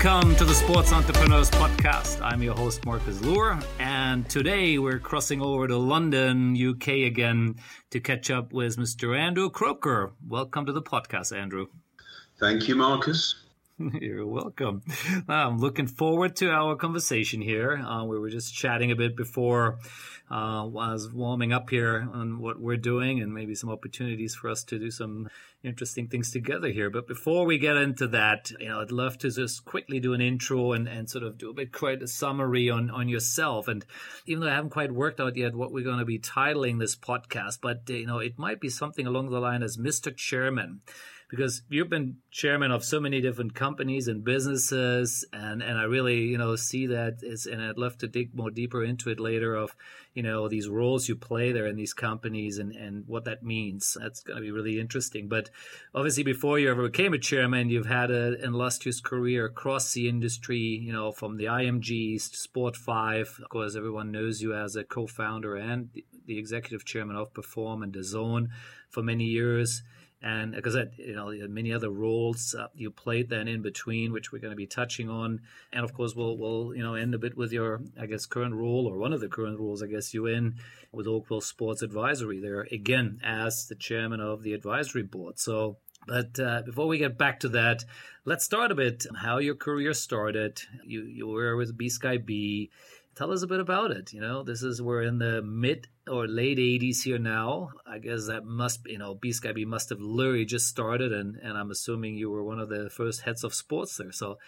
Welcome to the Sports Entrepreneurs Podcast. I'm your host, Marcus Luer, and today we're crossing over to London, UK again to catch up with Mr. Andrew Croker. Welcome to the podcast, Andrew. Thank you, Marcus. You're welcome. I'm looking forward to our conversation here. Uh, we were just chatting a bit before uh, was warming up here on what we're doing and maybe some opportunities for us to do some interesting things together here. But before we get into that, you know, I'd love to just quickly do an intro and, and sort of do a bit quite a summary on, on yourself. And even though I haven't quite worked out yet what we're going to be titling this podcast, but, you know, it might be something along the line as Mr. Chairman because you've been chairman of so many different companies and businesses and and I really you know see that is and I'd love to dig more deeper into it later of you know these roles you play there in these companies and and what that means. That's going to be really interesting. But obviously before you ever became a chairman you've had an illustrious career across the industry you know from the IMGs to Sport 5 of course everyone knows you as a co-founder and the executive chairman of Perform and DAZN for many years and because that you know many other roles uh, you played then in between which we're going to be touching on and of course we'll we'll you know end a bit with your i guess current role or one of the current roles i guess you in with oakwell sports advisory there again as the chairman of the advisory board so but uh, before we get back to that, let's start a bit how your career started. You you were with B Sky B tell us a bit about it. You know, this is we're in the mid or late 80s here now. I guess that must, you know, B Sky B must have literally just started, and and I'm assuming you were one of the first heads of sports there. So,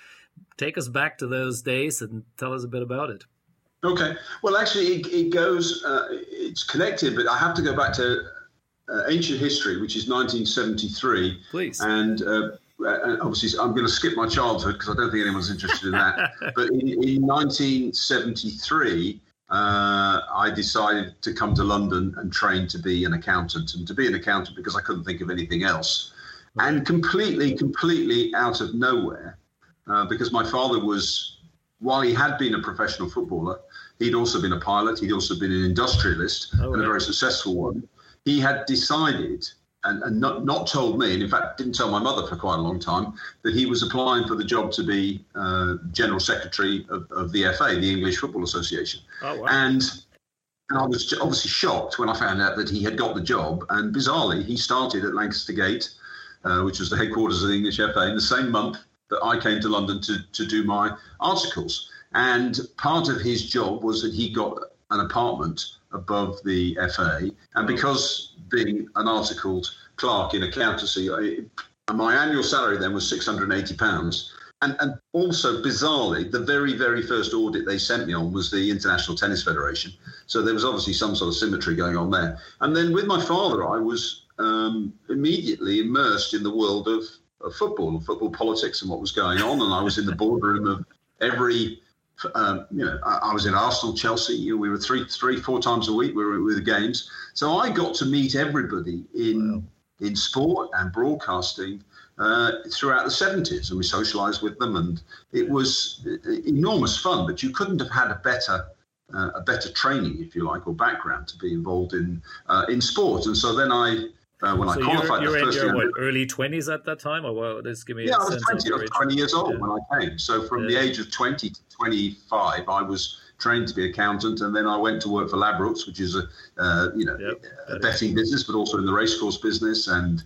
take us back to those days and tell us a bit about it. Okay. Well, actually, it, it goes. Uh, it's connected, but I have to go back to uh, ancient history, which is 1973. Please. And uh, uh, obviously, I'm going to skip my childhood because I don't think anyone's interested in that. but in, in 1973, uh, I decided to come to London and train to be an accountant, and to be an accountant because I couldn't think of anything else. And completely, completely out of nowhere, uh, because my father was, while he had been a professional footballer, he'd also been a pilot, he'd also been an industrialist, oh, and a very successful one. He had decided and, and not, not told me, and in fact didn't tell my mother for quite a long time, that he was applying for the job to be uh, General Secretary of, of, the FA, the English Football Association. Oh, wow. And and I was obviously shocked when I found out that he had got the job. And bizarrely, he started at Lancaster Gate, uh, which was the headquarters of the English FA, in the same month that I came to London to, to do my articles. And part of his job was that he got an apartment above the FA. And because being an articled clerk in accountancy, I, my annual salary then was £680. And, and also, bizarrely, the very, very first audit they sent me on was the International Tennis Federation. So there was obviously some sort of symmetry going on there. And then with my father, I was um, immediately immersed in the world of, of football and football politics and what was going on. And I was in the boardroom of every um, you know, I, I, was in Arsenal, Chelsea. You know, we were three, three, four times a week. We were with the games, so I got to meet everybody in wow. in sport and broadcasting uh, throughout the seventies, and we socialised with them, and it was enormous fun. But you couldn't have had a better uh, a better training, if you like, or background to be involved in uh, in sport. And so then I uh, when so I qualified you're, you're the first in your, what, early 20s at that time? Or what? Just give me yeah, I was 20, I was 20 years old yeah. when I came. So from yeah. the age of 20 to 25, I was trained to be accountant, and then I went to work for Ladbrokes, which is a uh, you know yep, a betting business, but also in the racecourse business and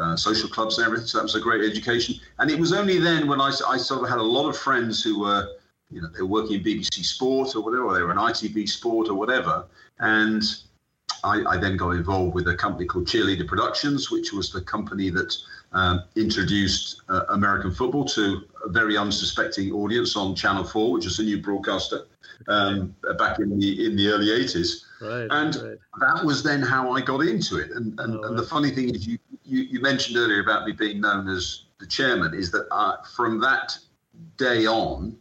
uh, social clubs and everything. So that was a great education. And it was only then when I, I sort of had a lot of friends who were you know they were working in BBC Sport or whatever, or they were in ITV Sport or whatever, and I, I, then got involved with a company called Cheerleader Productions, which was the company that um, introduced uh, American football to a very unsuspecting audience on Channel Four, which is a new broadcaster um, back in the in the early eighties. Right, and right. that was then how I got into it. And and, oh, and the funny thing is, you, you, you mentioned earlier about me being known as the chairman, is that uh, from that day on,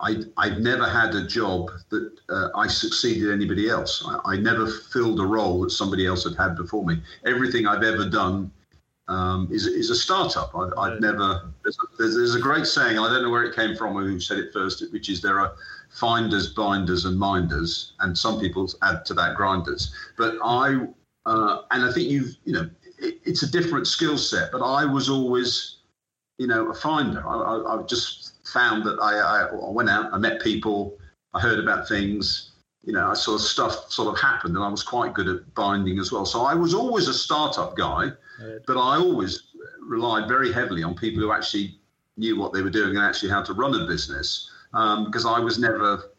I, I've never had a job that uh, I succeeded anybody else. I, I, never filled a role that somebody else had had before me. Everything I've ever done um, is, is a startup. I've, I've never, there's a, there's, there's a, great saying, I don't know where it came from or who said it first, which is there are finders, binders, and minders, and some people add to that grinders. But I, uh, and I think you've, you know, it, it's a different skill set, but I was always you know, a finder. I, I just found that I, I, went out, I met people, I heard about things, you know, I saw stuff sort of happened, and I was quite good at binding as well. So I was always a startup guy, right. but I always relied very heavily on people who actually knew what they were doing and actually how to run a business, um, because I was never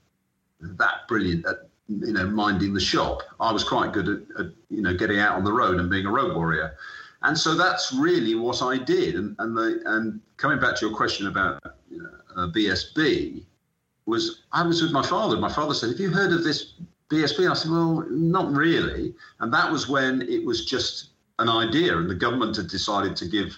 that brilliant at you know minding the shop. I was quite good at, at you know getting out on the road and being a road warrior. And so that's really what I did. And and, the, and coming back to your question about you know, uh, BSB, was I was with my father. My father said, "Have you heard of this BSB?" I said, "Well, not really." And that was when it was just an idea, and the government had decided to give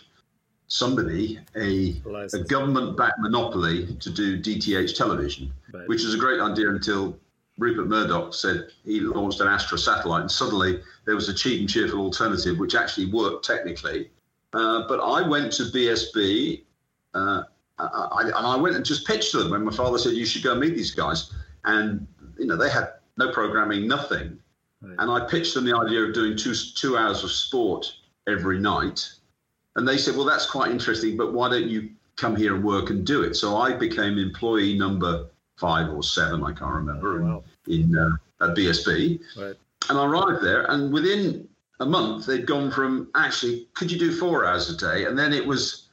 somebody a, a government-backed monopoly to do DTH television, right. which was a great idea until Rupert Murdoch said he launched an Astra satellite, and suddenly there was a cheap and cheerful alternative, which actually worked technically. Uh, but I went to BSB, uh, I, and I went and just pitched to them when my father said, "You should go meet these guys," and you know they had no programming, nothing. Right. And I pitched them the idea of doing two two hours of sport every night, and they said, "Well, that's quite interesting, but why don't you come here and work and do it?" So I became employee number five or seven, I can't remember, oh, wow. in, in uh, at BSB. Right. And I arrived there, and within a month, they'd gone from actually, could you do four hours a day? And then it was,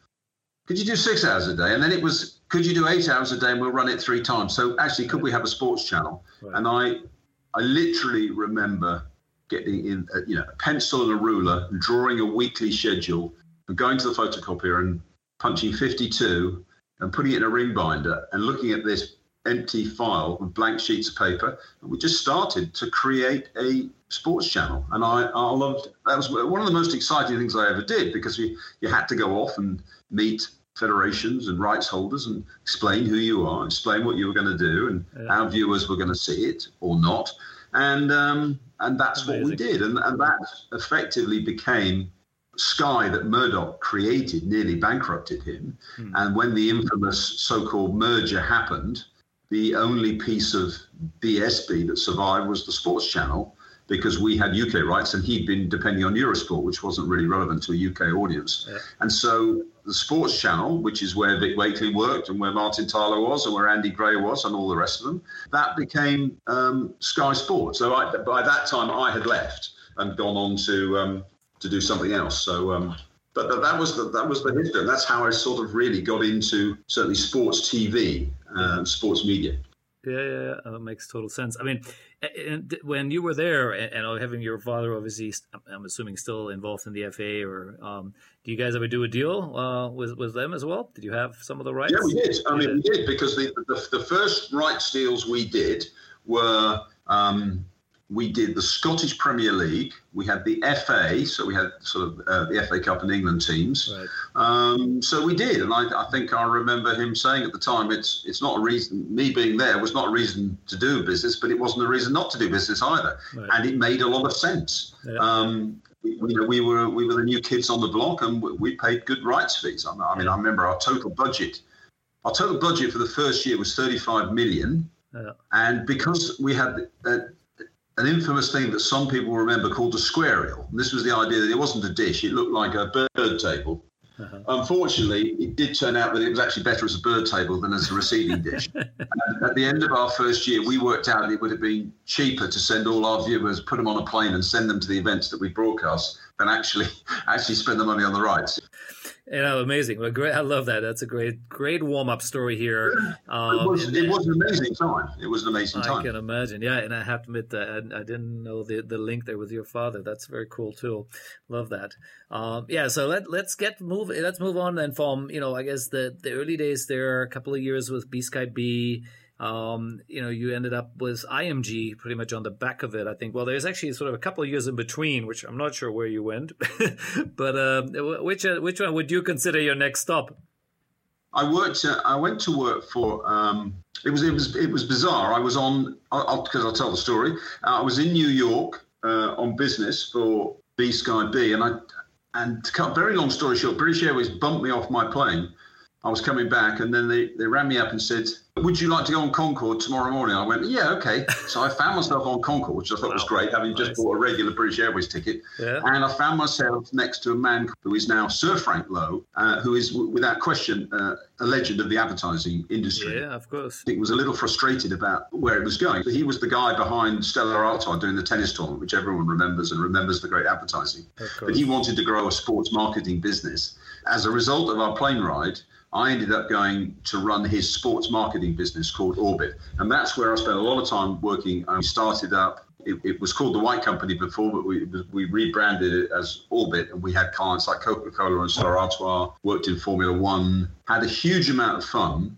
could you do six hours a day? And then it was, could you do eight hours a day and we'll run it three times? So actually, could we have a sports channel? Right. And I, I literally remember getting in, a, you know, a pencil and a ruler, and drawing a weekly schedule, and going to the photocopier and punching 52 and putting it in a ring binder and looking at this empty file with blank sheets of paper. And we just started to create a sports channel. And I, I loved that was one of the most exciting things I ever did because you, you had to go off and meet federations and rights holders and explain who you are, explain what you were going to do, and yeah. our viewers were going to see it or not. And um, and that's Amazing. what we did. And, and that effectively became Sky that Murdoch created nearly bankrupted him. Hmm. And when the infamous so called merger happened, the only piece of BSB that survived was the sports channel because we had UK rights and he'd been depending on Eurosport, which wasn't really relevant to a UK audience. Yeah. And so the sports channel, which is where Vic Wakeling worked and where Martin Tyler was and where Andy Gray was and all the rest of them, that became um, Sky Sports. So I, by that time, I had left and gone on to um, to do something else. So um, but, but that was the that was the history. And that's how I sort of really got into certainly sports TV, and sports media. Yeah, yeah, yeah. makes total sense. I mean, and when you were there, and having your father obviously, I'm assuming still involved in the FA, or um, do you guys ever do a deal uh, with with them as well? Did you have some of the rights? Yeah, we did. I mean, we did because the, the, the first rights deals we did were. Um, we did the Scottish Premier League. We had the FA, so we had sort of uh, the FA Cup and England teams. Right. Um, so we did, and I, I, think I remember him saying at the time, "It's it's not a reason. Me being there was not a reason to do business, but it wasn't a reason not to do business either." Right. And it made a lot of sense. Yeah. Um, we, you know, we were we were the new kids on the block, and we paid good rights fees. I mean, I remember our total budget. Our total budget for the first year was 35 million. Yeah. And because we had uh, an infamous thing that some people remember called a squarial. And this was the idea that it wasn't a dish, it looked like a bird table. Uh-huh. Unfortunately, it did turn out that it was actually better as a bird table than as a receiving dish. at the end of our first year, we worked out that it would have been cheaper to send all our viewers, put them on a plane, and send them to the events that we broadcast than actually actually spend the money on the rides. You know, amazing. Well, great. I love that. That's a great, great warm up story here. Um, it, was, it was an amazing time. It was an amazing time. I can imagine. Yeah, and I have to admit that I, I, didn't know the, the link there with your father. That's very cool too. Love that. Um, yeah. So let let's get move. Let's move on then from you know I guess the the early days there, a couple of years with B Sky B um, you know, you ended up with IMG pretty much on the back of it. I think. Well, there's actually sort of a couple of years in between, which I'm not sure where you went, but uh, which uh, which one would you consider your next stop? I worked. Uh, I went to work for. Um, it was it was it was bizarre. I was on because I'll, I'll, tell the story. Uh, I was in New York uh, on business for B Sky B, and I and to cut very long story short, British Airways bumped me off my plane I was coming back, and then they, they ran me up and said, Would you like to go on Concorde tomorrow morning? I went, Yeah, okay. So I found myself on Concorde, which I thought wow. was great, having nice. just bought a regular British Airways ticket. Yeah. And I found myself next to a man who is now Sir Frank Lowe, uh, who is, without question, uh, a legend of the advertising industry. Yeah, of course. He was a little frustrated about where it was going. He was the guy behind Stella Artois doing the tennis tournament, which everyone remembers and remembers the great advertising. But he wanted to grow a sports marketing business. As a result of our plane ride, I ended up going to run his sports marketing business called Orbit. And that's where I spent a lot of time working. I started up, it, it was called the White Company before, but we, we rebranded it as Orbit. And we had clients like Coca Cola and Stella Artois, worked in Formula One, had a huge amount of fun.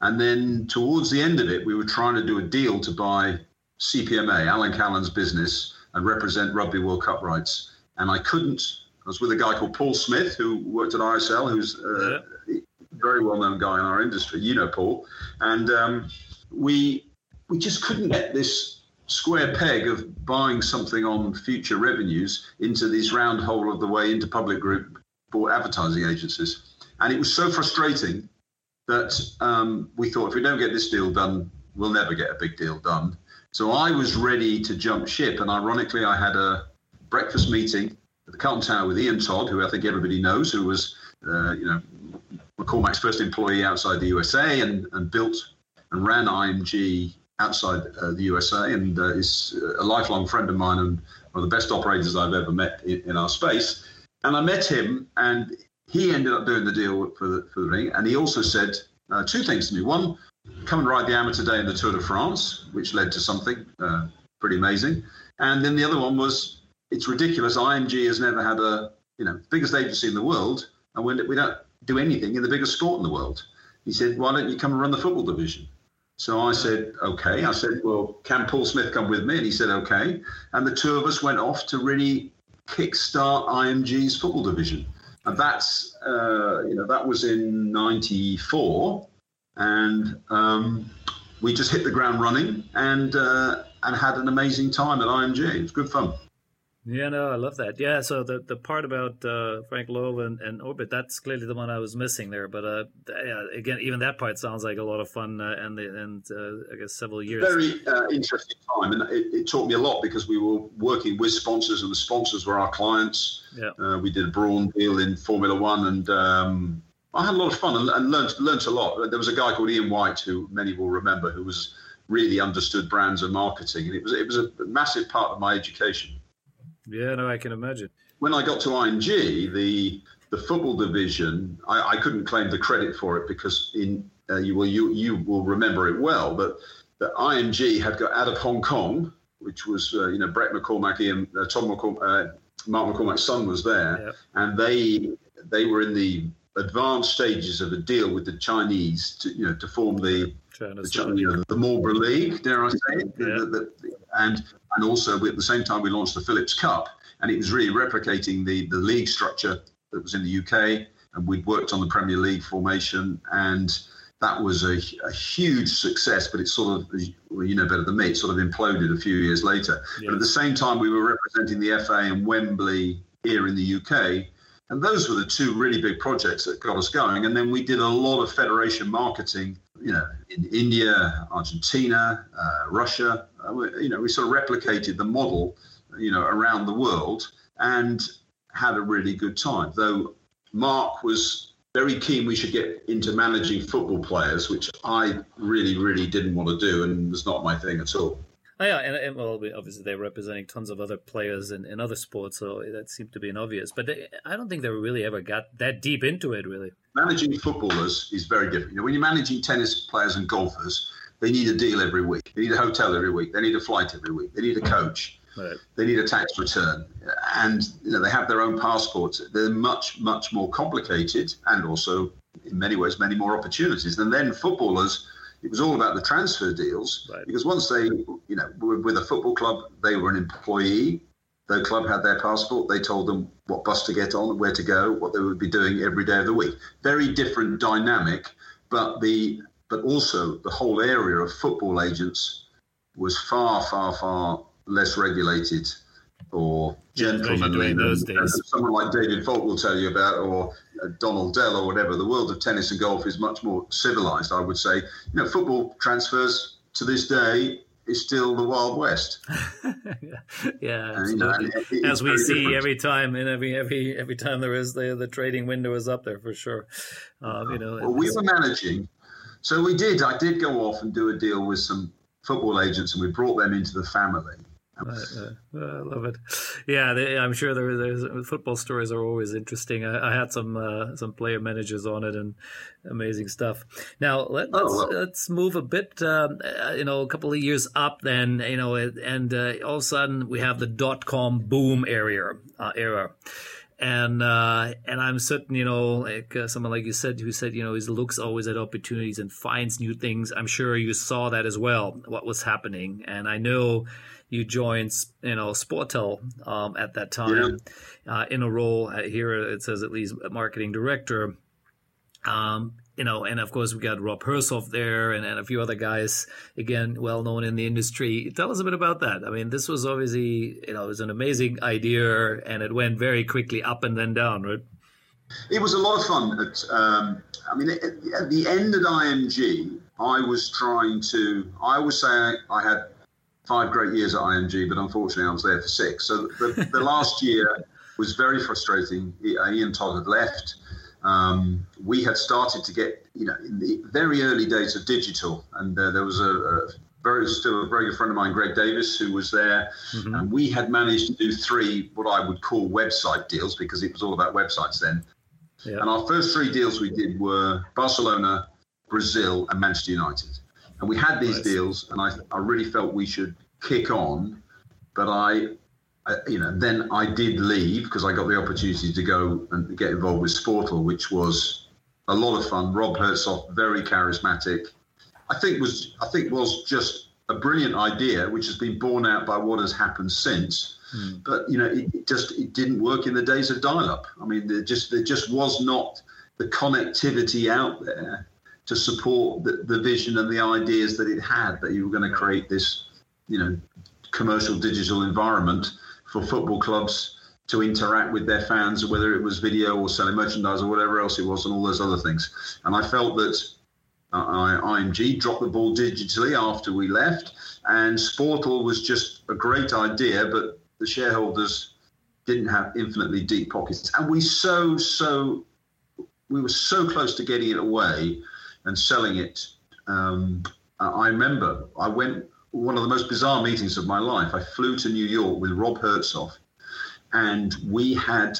And then towards the end of it, we were trying to do a deal to buy CPMA, Alan Callan's business, and represent Rugby World Cup rights. And I couldn't. I was with a guy called Paul Smith, who worked at ISL, who's uh, yeah very well known guy in our industry. You know Paul, and um, we we just couldn't get this square peg of buying something on future revenues into this round hole of the way into public group for advertising agencies, and it was so frustrating that um, we thought if we don't get this deal done, we'll never get a big deal done. So I was ready to jump ship, and ironically, I had a breakfast meeting at the Carlton Tower with Ian Todd, who I think everybody knows, who was uh, you know McCormack's first employee outside the USA and, and built and ran IMG outside uh, the USA and uh, is a lifelong friend of mine and one of the best operators I've ever met in, in, our space. And I met him and he ended up doing the deal for the, for the ring. And he also said uh, two things to me. One, come and ride the amateur day in the Tour de France, which led to something uh, pretty amazing. And then the other one was, it's ridiculous. IMG has never had a, you know, biggest agency in the world. And we don't do anything in the biggest sport in the world. He said, Why don't you come and run the football division? So I said, Okay. I said, Well, can Paul Smith come with me? And he said, Okay. And the two of us went off to really kickstart IMG's football division. And that's, uh, you know, that was in 94. And um, we just hit the ground running and, uh, and had an amazing time at IMG. It was good fun. Yeah, no, I love that. Yeah, so the the part about uh, Frank Lowe and, and Orbit, that's clearly the one I was missing there. But uh, yeah, again, even that part sounds like a lot of fun, uh, and the, and uh, I guess several years. Very uh, interesting time, and it, it, taught me a lot because we were working with sponsors, and the sponsors were our clients. Yeah, uh, we did a Braun deal in Formula One, and um, I had a lot of fun and, and learned learned a lot. There was a guy called Ian White, who many will remember, who was really understood brands and marketing, and it was it was a massive part of my education. Yeah, no, I can imagine. When I got to IMG, the the football division, I, I couldn't claim the credit for it because in uh, you will you you will remember it well, but the IMG had got out of Hong Kong, which was uh, you know Breck McCormack, Ian, uh, Tom McCormack, uh, Mark McCormack's son was there, and they they were in the advanced stages of a deal with the Chinese to you know to form the the, you know, the Marlboro League, dare I say yeah. the, the, and and also at the same time we launched the Philips Cup, and it was really replicating the the league structure that was in the UK, and we'd worked on the Premier League formation, and that was a, a huge success. But it sort of, well, you know better than me, it sort of imploded a few years later. Yeah. But at the same time, we were representing the FA and Wembley here in the UK. And those were the two really big projects that got us going. And then we did a lot of federation marketing you know, in India, Argentina, uh, Russia. You know, we sort of replicated the model, you know, around the world and had a really good time. Though Mark was very keen we should get into managing football players, which I really, really didn't want to do and was not my thing at all. Oh, yeah, and, and, well, obviously they're representing tons of other players in, in other sports, so that seemed to be an obvious. But they, I don't think they really ever got that deep into it, really. Managing footballers is very different. You know, when you're managing tennis players and golfers, they need a deal every week. They need a hotel every week. They need a flight every week. They need a coach. Right. They need a tax return, and you know they have their own passports. They're much, much more complicated, and also in many ways, many more opportunities. And then footballers it was all about the transfer deals right. because once they, you know, were with a football club, they were an employee. The club had their passport. They told them what bus to get on, where to go, what they would be doing every day of the week. Very different dynamic, but the but also the whole area of football agents was far, far, far less regulated or gentlemanly those days. someone like David Falk will tell you about, or uh, Donald Dell or whatever. The world of tennis and golf is much more civilized, I would say. You know, football transfers to this day is still the Wild West. yeah. And, As we see different. every time, and every every every time there is the the trading window is up there for sure. Uh, you know, well, we were managing, so we did. I did go off and do a deal with some football agents, and we brought them into the family. Uh, uh, I love it. Yeah, they, I'm sure there, there's football stories are always interesting. I, I had some uh, some player managers on it and amazing stuff. Now let, us oh, well. let's move a bit, um, uh, you know, a couple of years up. Then you know, and uh, all of a sudden we have the dot com boom area uh, era and uh, and I'm certain, you know, like uh, someone like you said, who said, you know, he looks always at opportunities and finds new things. I'm sure you saw that as well, what was happening, and I know you joined, you know, Sportal um, at that time yeah. uh, in a role uh, here. It says at least marketing director. Um, you know, and of course we got Rob Hersov there and, and a few other guys, again, well known in the industry. Tell us a bit about that. I mean, this was obviously, you know, it was an amazing idea and it went very quickly up and then down, right? It was a lot of fun. At, um, I mean, at, at, the end at IMG, I was trying to, I would say I, I had five great years at IMG, but unfortunately I was there for six. So the, the last year was very frustrating. Ian Todd had left um, we had started to get, you know, in the very early days of digital, and uh, there was a, a, very still a very good friend of mine, Greg Davis, who was there, mm-hmm. and we had managed to do three what I would call website deals because it was all about websites then. Yeah. And our first three deals we did were Barcelona, Brazil, and Manchester United. And we had these nice. deals, and I, I really felt we should kick on, but I you know, then I did leave because I got the opportunity to go and get involved with Sportal, which was a lot of fun. Rob Hersov, very charismatic. I think was I think was just a brilliant idea, which has been borne out by what has happened since. Hmm. But you know, it, it, just it didn't work in the days of dial-up. I mean, there just there just was not the connectivity out there to support the, the vision and the ideas that it had that you were going to create this, you know, commercial digital environment for football clubs to interact with their fans, whether it was video or selling merchandise or whatever else it was, and all those other things. And I felt that uh, IMG dropped the ball digitally after we left, and Sportal was just a great idea, but the shareholders didn't have infinitely deep pockets, and we so so we were so close to getting it away and selling it. Um, I remember I went one of the most bizarre meetings of my life. I flew to New York with Rob Hersov, and we had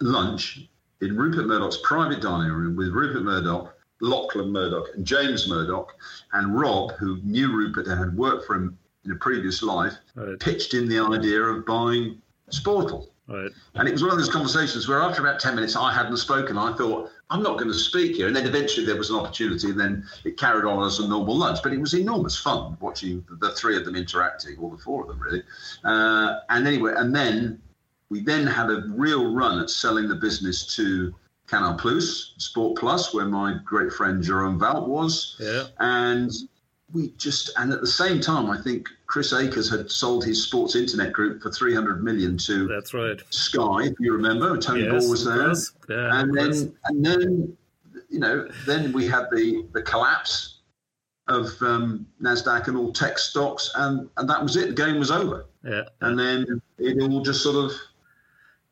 lunch in Rupert Murdoch's private dining room with Rupert Murdoch, Lachlan Murdoch, and James Murdoch. And Rob, who knew Rupert and had worked for him in a previous life, pitched in the idea of buying Sportal. Right. And it was one of those conversations where after about 10 minutes I hadn't spoken. I thought, I'm not going to speak here. And then eventually there was an opportunity, and then it carried on as a normal lunch. But it was enormous fun watching the three of them interacting, or the four of them really. Uh, and anyway, and then we then had a real run at selling the business to Canal Plus, Sport Plus, where my great friend Jerome Valcke was. Yeah. And we just, and at the same time, I think Chris Akers had sold his sports internet group for 300 million to That's right. Sky, if you remember. Tony yes, Ball was there. Yeah, and then and then you know, then we had the the collapse of um, Nasdaq and all tech stocks and and that was it. The game was over. Yeah. And then it all just sort of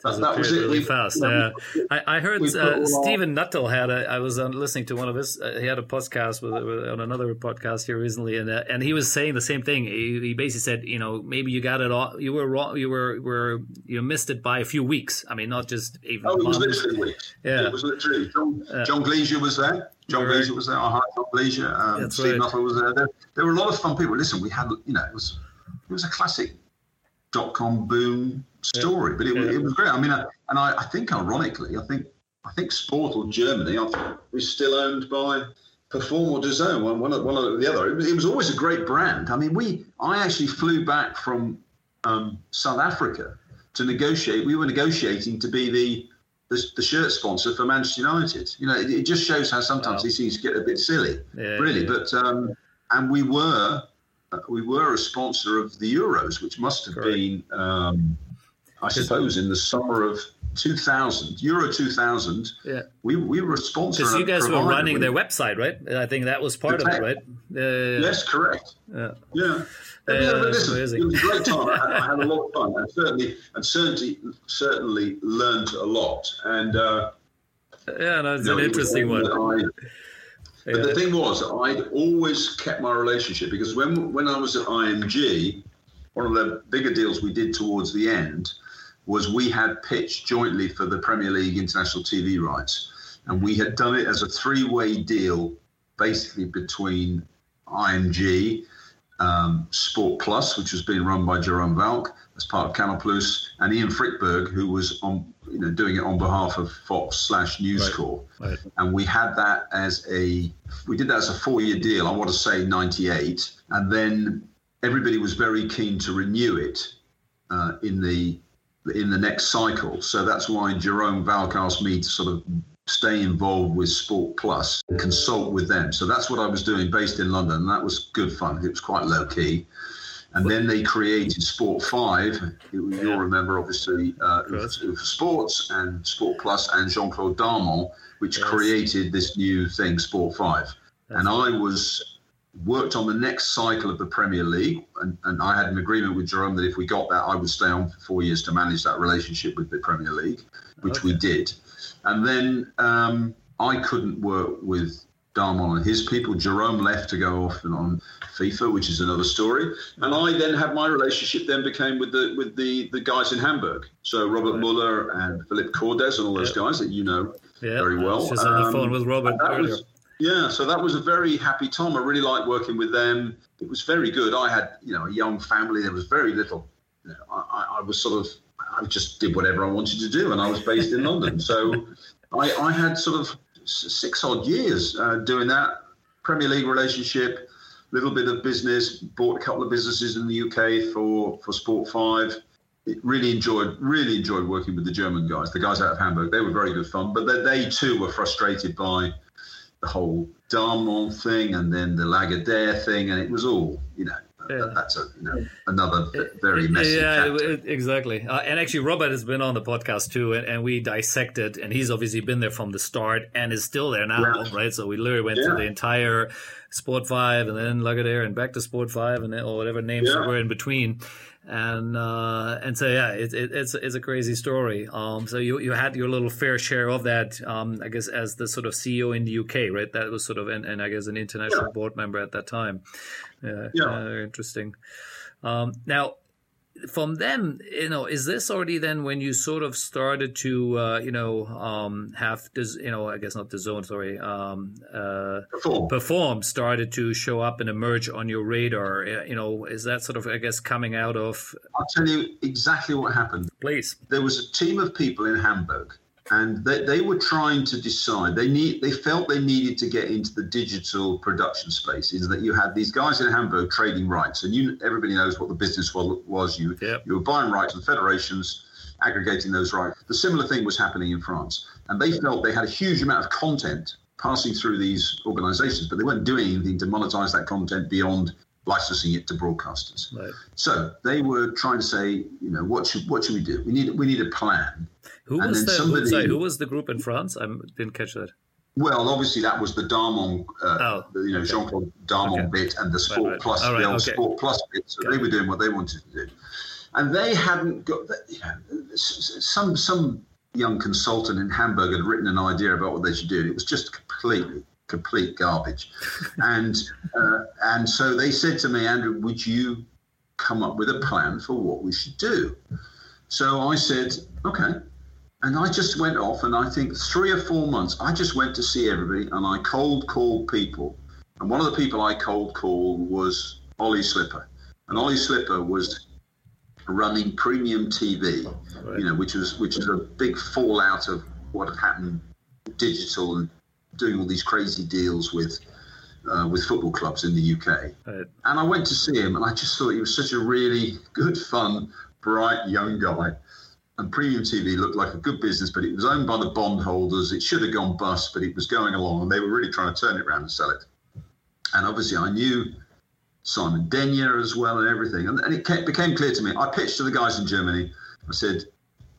that, that was it. Really fast. Yeah, I, I heard uh, Stephen Nuttall had a. I was listening to one of his. Uh, he had a podcast with, with, on another podcast here recently, and uh, and he was saying the same thing. He, he, basically said, you know, maybe you got it all. You were wrong. You were were you missed it by a few weeks. I mean, not just even. Oh, it was literally weeks. Yeah, it was literally. John, John Gleasure was there. John Gleasure was there. I hired John Gleasure. Um, Steve right. Nuttall was there. there. There were a lot of fun people. Listen, we had you know it was it was a classic dot com boom story. Yeah. But it, yeah. it, was great. I mean, I, and I, I, think ironically, I think I think Sportal Germany I think was still owned by Perform or DAZN, one, one, one or the other. It was, it was, always a great brand. I mean, we I actually flew back from um, South Africa to negotiate. We were negotiating to be the the, the, shirt sponsor for Manchester United. You know, it, it just shows how sometimes wow. these things get a bit silly, yeah, really. But um, and we were we were a sponsor of the Euros, which must have Correct. been um, I suppose, in the summer of 2000, Euro 2000. Yeah, we we were sponsored. Because you guys were running their website, right? I think that was part of it, right? Uh, yes, correct. Yeah. Yeah. Uh, yeah, but listen, it was a great time. I had, I had, a lot of fun, and certainly, and certainly, certainly learned a lot. And uh, yeah, no, it's an know, interesting one. I, but the thing was, I'd always kept my relationship because when when I was at IMG, one of the bigger deals we did towards the end was we had pitched jointly for the Premier League international TV rights, and we had done it as a three-way deal, basically between IMG um, Sport Plus, which was being run by Jerome Valcke as part of Canal Plus, and Ian Frykberg, who was on, you know, doing it on behalf of Fox slash News Corp. Right. Right. And we had that as a, we did that as a four-year deal. I want to say '98, and then everybody was very keen to renew it uh, in the in the next cycle. So that's why Jerome Valcke asked me to sort of stay involved with Sport Plus and consult with them. So that's what I was doing based in London. And that was good fun. It was quite low key. And then they created Sport 5. You'll yeah. remember, obviously, uh, Sports and Sport Plus and Jean Claude Darmon, which yes. created this new thing, Sport 5. That's and. I was worked on the next cycle of the Premier League. And, and I had an agreement with Jerome that if we got that, I would stay on for four years to manage that relationship with the Premier League, which okay. we did. And then um, I couldn't work with Darmon and his people. Jerome left to go off and on FIFA, which is another story. And I then had my relationship then became with the with the the guys in Hamburg. So Robert right. Muller and Philip Cordes and all those guys that you know very well. I was just on the phone with um, Robert earlier. Was, yeah, so that was a very happy time. I really liked working with them. It was very good. I had, you know, a young family. There was very little. You know, I, I was sort of I just did whatever I wanted to do, and I was based in London. So I, I, had sort of six odd years uh, doing that Premier League relationship, little bit of business, bought a couple of businesses in the UK for for Sport Five. It really enjoyed really enjoyed working with the German guys, the guys out of Hamburg. They were very good fun, but they, they too were frustrated by the whole Darmon thing and then the Lagardère thing, and it was all you know yeah. that's a, you know, another very messy. Yeah, it, exactly. Uh, and actually, Robert has been on the podcast too, and, and, we dissected, and he's obviously been there from the start and is still there now, yeah. right? So we literally went yeah. through the entire Sport Five, and then Lagardère, and back to Sport Five, and then or whatever names were in between and uh, and so yeah, it, it, it's it's a crazy story. Um, so you you had your little fair share of that, um, I guess, as the sort of CEO in the UK, right? That was sort of, and, and I guess an international yeah. board member at that time. Uh, yeah, uh, interesting. Um, now, from them, you know, is this already then when you sort of started to, uh, you know, um, have this, you know, I guess not DAZN, sorry, um, uh, perform. perform started to show up and emerge on your radar? Uh, you know, is that sort of, I guess, coming out of? I'll tell you exactly what happened. Please. There was a team of people in Hamburg and they, they were trying to decide. They need they felt they needed to get into the digital production space is that you had these guys in hamburg trading rights. And you everybody knows what the business was. You yep. you were buying rights from federations aggregating those rights. The similar thing was happening in france. And they felt they had a huge amount of content passing through these organizations but they weren't doing anything to monetize that content beyond licensing it to broadcasters. Right. so they were trying to say you know what should what should we do? We need we need a plan who and was the somebody, sorry, who was the group in France? I didn't catch that. Well, obviously that was the Darmon, uh, oh, you know, okay. Jean Claude Darmon okay. bit and the Sport right, right. Plus, right, the old okay. Sport Plus bit. So they were doing what they wanted to do, and they hadn't got. You know, some some young consultant in Hamburg had written an idea about what they should do. It was just completely complete garbage, and uh, and so they said to me, Andrew, would you come up with a plan for what we should do? So I said, okay. And I just went off, and I think three or four months, I just went to see everybody, and I cold called people. And one of the people I cold called was Ollie Slipper, and Ollie Slipper was running premium TV, you know, which was which was a big fallout of what had happened digital and doing all these crazy deals with uh, with football clubs in the UK. Right. And I went to see him, and I just thought he was such a really good, fun, bright young guy and Premium TV looked like a good business, but it was owned by the bondholders. It should have gone bust, but it was going along, and they were really trying to turn it around and sell it. And obviously, I knew Simon Denyer as well and everything. And, and it became clear to me. I pitched to the guys in Germany, I said,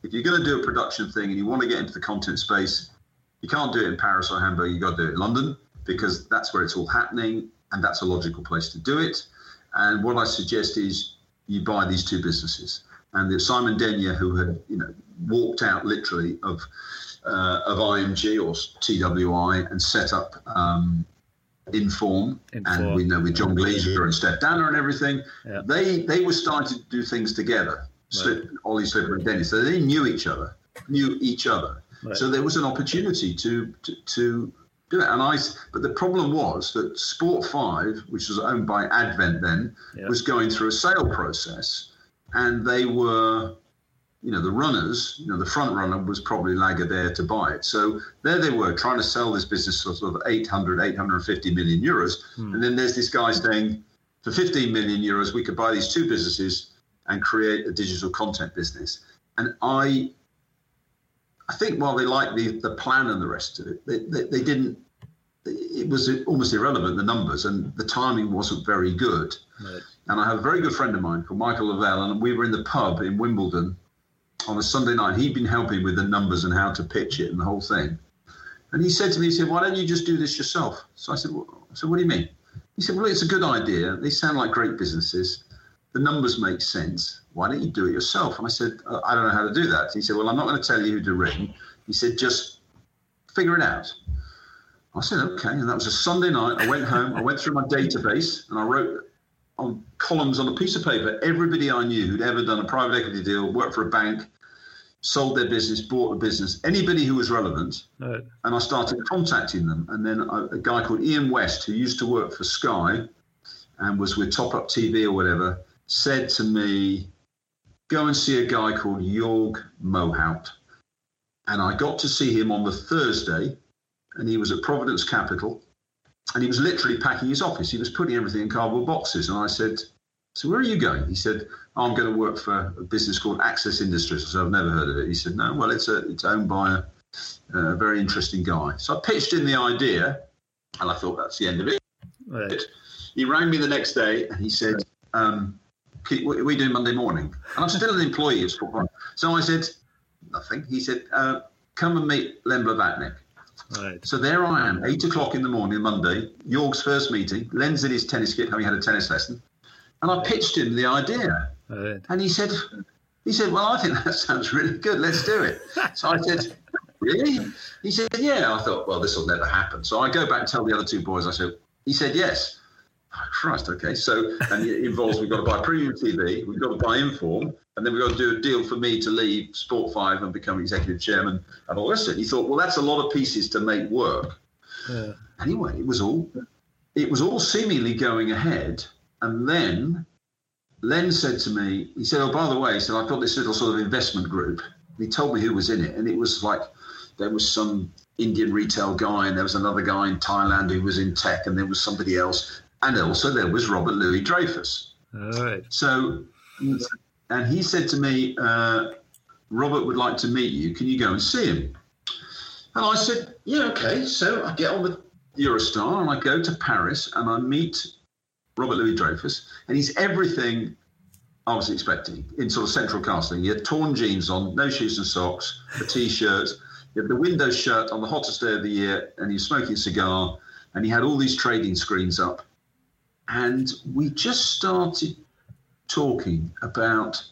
if you're going to do a production thing and you want to get into the content space, you can't do it in Paris or Hamburg. You've got to do it in London because that's where it's all happening, and that's a logical place to do it. And what I suggest is you buy these two businesses. And the Simon Denyer, who had you know walked out literally of uh, of IMG or TWI and set up um, Inform, Inform, and we know with John Gleasure and Steph Danner and everything, yeah. they they were starting to do things together. Slip, right. Ollie Slipper and Dennis. So they knew each other, knew each other. Right. So there was an opportunity to, to, to do it. And I, but the problem was that Sport Five, which was owned by Advent then, yeah. was going through a sale process, and they were you know, the runners, you know, the front runner was probably Lagardère to buy it. So there they were trying to sell this business for sort of 800, 850 million euros. Hmm. And then there's this guy saying, for 15 million euros, we could buy these two businesses and create a digital content business. And I, I think while they liked the, the plan and the rest of it, they, they, they didn't, it was almost irrelevant, the numbers, and the timing wasn't very good. Right. And I have a very good friend of mine called Michael Lavelle, and we were in the pub in Wimbledon on a Sunday night. He'd been helping with the numbers and how to pitch it and the whole thing. And he said to me, he said, why don't you just do this yourself? So I said, well, so what do you mean? He said, well, it's a good idea. They sound like great businesses. The numbers make sense. Why don't you do it yourself? And I said, uh, I don't know how to do that. He said, well, I'm not going to tell you who to ring. He said, just figure it out. I said, okay. And that was a Sunday night. I went home. I went through my database and I wrote on columns on a piece of paper everybody I knew who'd ever done a private equity deal, worked for a bank, sold their business, bought a business, anybody who was relevant. Right. And I started contacting them. And then a, a, guy called Ian West, who used to work for Sky and was with Top Up TV or whatever, said to me, Go and see a guy called Jorg Mohaupt. And I got to see him on the Thursday, and he was at Providence Capital and he was literally packing his office. He was putting everything in cardboard boxes. And I said, So where are you going? He said, oh, I'm going to work for a business called Access Industries. I said, I've never heard of it. He said, No, well, it's, a, it's owned by a, a very interesting guy. So I pitched in the idea, and I thought that's the end of it. Right. He rang me the next day and he said, um, What are we doing Monday morning? And I'm still an employee of Sport So I said, Nothing. He said, uh, Come and meet Len Blavatnik. Right. So there I am, eight o'clock in the morning, Monday, York's first meeting. Len's in his tennis kit, having had a tennis lesson, and I pitched him the idea, right. and he said, he said, well, I think that sounds really good. Let's do it. so I said, really? He said, yeah. I thought, well, this will never happen. So I go back and tell the other two boys. I said, he said yes. Oh, Christ, okay. So, and it involves we've got to buy premium TV, we've got to buy Inform, and then we've got to do a deal for me to leave Sport 5 and become executive chairman and all this. And he thought, well, that's a lot of pieces to make work. Yeah. Anyway, it was all it was all seemingly going ahead. And then Len said to me, he said, oh, by the way, he said, I've got this little sort of investment group. And he told me who was in it. And it was like there was some Indian retail guy, and there was another guy in Thailand who was in tech, and there was somebody else. And also there was Robert Louis Dreyfus. All right. So and he said to me, uh, Robert would like to meet you. Can you go and see him? And I said, Yeah, okay. So I get on with Eurostar and I go to Paris and I meet Robert Louis Dreyfus, and he's everything I was expecting in sort of central casting. He had torn jeans on, no shoes and socks, a t shirt, he had the window shut on the hottest day of the year, and he was smoking a cigar, and he had all these trading screens up. And we just started talking about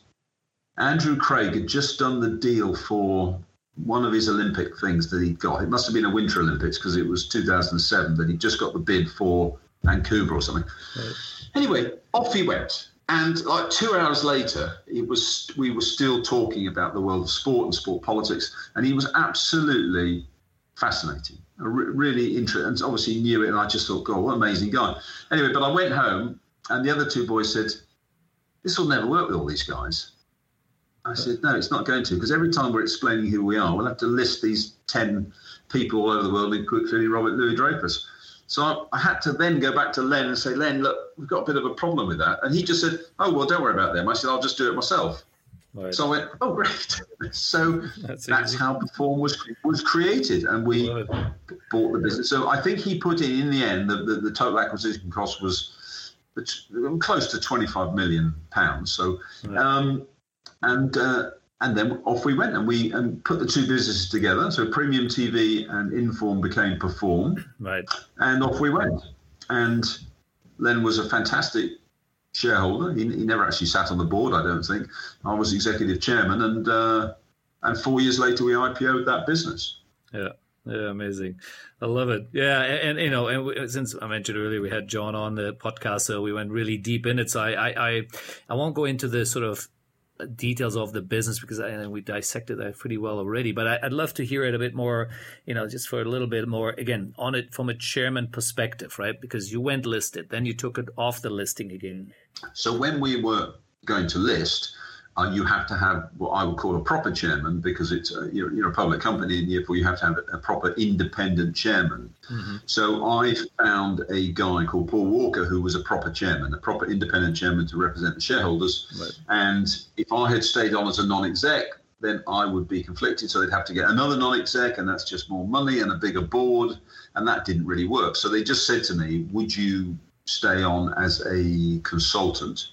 Andrew Craig had just done the deal for one of his Olympic things that he'd got. It must have been a Winter Olympics because it was 2007 that he just got the bid for Vancouver or something. Right. Anyway, off he went. And like two hours later, it was we were still talking about the world of sport and sport politics, and he was absolutely fascinating, really interesting. And obviously, knew it, and I just thought, God, what an amazing guy. Anyway, but I went home, and the other two boys said, this will never work with all these guys. I said, no, it's not going to, because every time we're explaining who we are, we'll have to list these 10 people all over the world, including Robert Louis Dreyfus. So I, I, had to then go back to Len and say, Len, look, we've got a bit of a problem with that. And he just said, oh, well, don't worry about them. I said, I'll just do it myself. Right. So I went, oh, great. so that's, that's how Perform was was created. And we bought the business. So I think he put in, in the end, the, the, the total acquisition cost was close to 25 million pounds. So, um, and uh, and then off we went and we and put the two businesses together. So Premium TV and Inform became Perform. Right. And off we went. And Len was a fantastic shareholder. He, he never actually sat on the board, I don't think. I was executive chairman, and uh, and four years later we IPO'd that business. Yeah. Yeah, amazing. I love it. Yeah, and, and you know, and we, since I mentioned earlier, we had John on the podcast, so we went really deep in it. So I, I, I, I won't go into the sort of details of the business because I, we dissected that pretty well already. But I, would love to hear it a bit more, you know, just for a little bit more again on it from a chairman perspective, right? Because you went listed, then you took it off the listing again. So when we were going to list, uh, you have to have what I would call a proper chairman because it's a, you're, you're, a public company and therefore you have to have a, proper independent chairman. Mm-hmm. So I found a guy called Paul Walker who was a proper chairman, a proper independent chairman to represent the shareholders. Right. And if I had stayed on as a non-exec, then I would be conflicted. So they'd have to get another non-exec, and that's just more money and a bigger board, and that didn't really work. So they just said to me, "Would you stay on as a consultant?"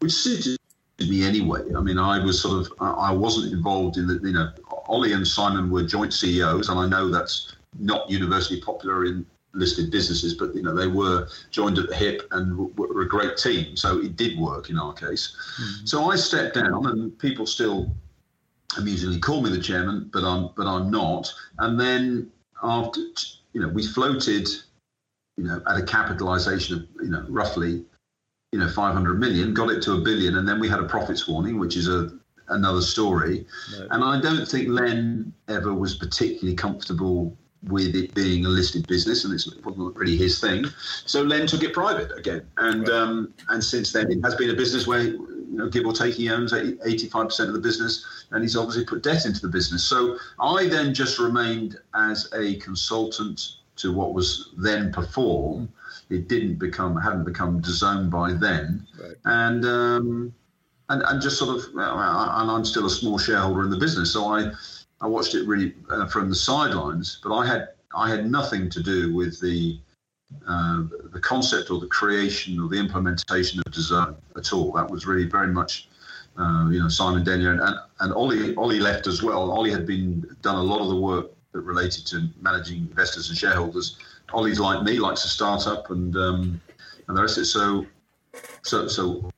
Which suited me anyway. I mean, I was sort of, I wasn't involved in the, you know, Ollie and Simon were joint CEOs, and I know that's not universally popular in listed businesses, but you know they were joined at the hip and were a great team. So it did work in our case. Mm-hmm. So I stepped down, and people still amusingly call me the chairman, but I'm but I'm not. And then after, you know, we floated, you know, at a capitalisation of you know roughly you know 500 million, got it to a billion, and then we had a profits warning, which is a another story. No. And I don't think Len ever was particularly comfortable with it being a listed business, and it wasn't really his thing. So Len took it private again, and right. um, and since then it has been a business where you know give or take he owns 85 percent of the business, and he's obviously put debt into the business. So I then just remained as a consultant to what was then Perform it didn't become hadn't become DAZN by then, right. and um, and and just sort of and I'm still a small shareholder in the business, so I I watched it really uh, from the sidelines, but I had I had nothing to do with the uh, the concept or the creation or the implementation of DAZN at all. That was really very much. Uh, you know Simon Denyer and, and, and Ollie Ollie left as well. Ollie had been done a lot of the work that related to managing investors and shareholders Ollie's like me, likes to start up and um, and the rest of it. So so so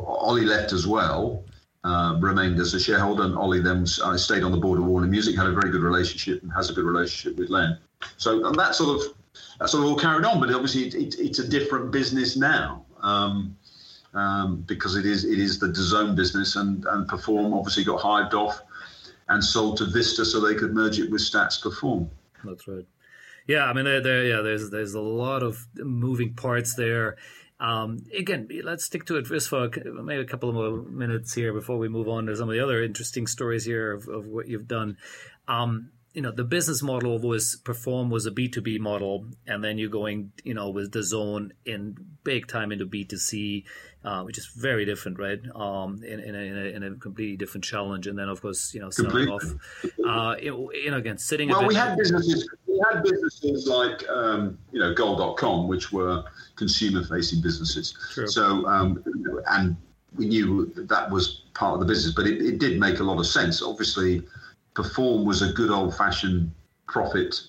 Ollie left as well, uh, remained as a shareholder, and Ollie then I stayed on the board of Warner Music, had a very good relationship, and has a good relationship with Len. So and that sort of that sort of all carried on, but obviously it, it, it's a different business now. Um, um, because it is it is the DAZN business and, and Perform obviously got hived off and sold to Vista so they could merge it with Stats Perform. That's right. Yeah, I mean, there, there, yeah, there's there's a lot of moving parts there. Um, again, let's stick to it just for maybe a couple of more minutes here before we move on to some of the other interesting stories here of, of what you've done. Um, you know, the business model was perform was a B two B model, and then you're going, you know, with DAZN in big time into B two C uh, which is very different, right? Um, in, in, a, in, a, in, a, completely different challenge, and then of course, you know, selling off. Uh, you, know, again, sitting. Well, we had businesses. We had businesses like um, you know Goal.com, which were consumer-facing businesses. True. So, um, and we knew that, that was part of the business, but it, it did make a lot of sense. Obviously, Perform was a good old-fashioned profit,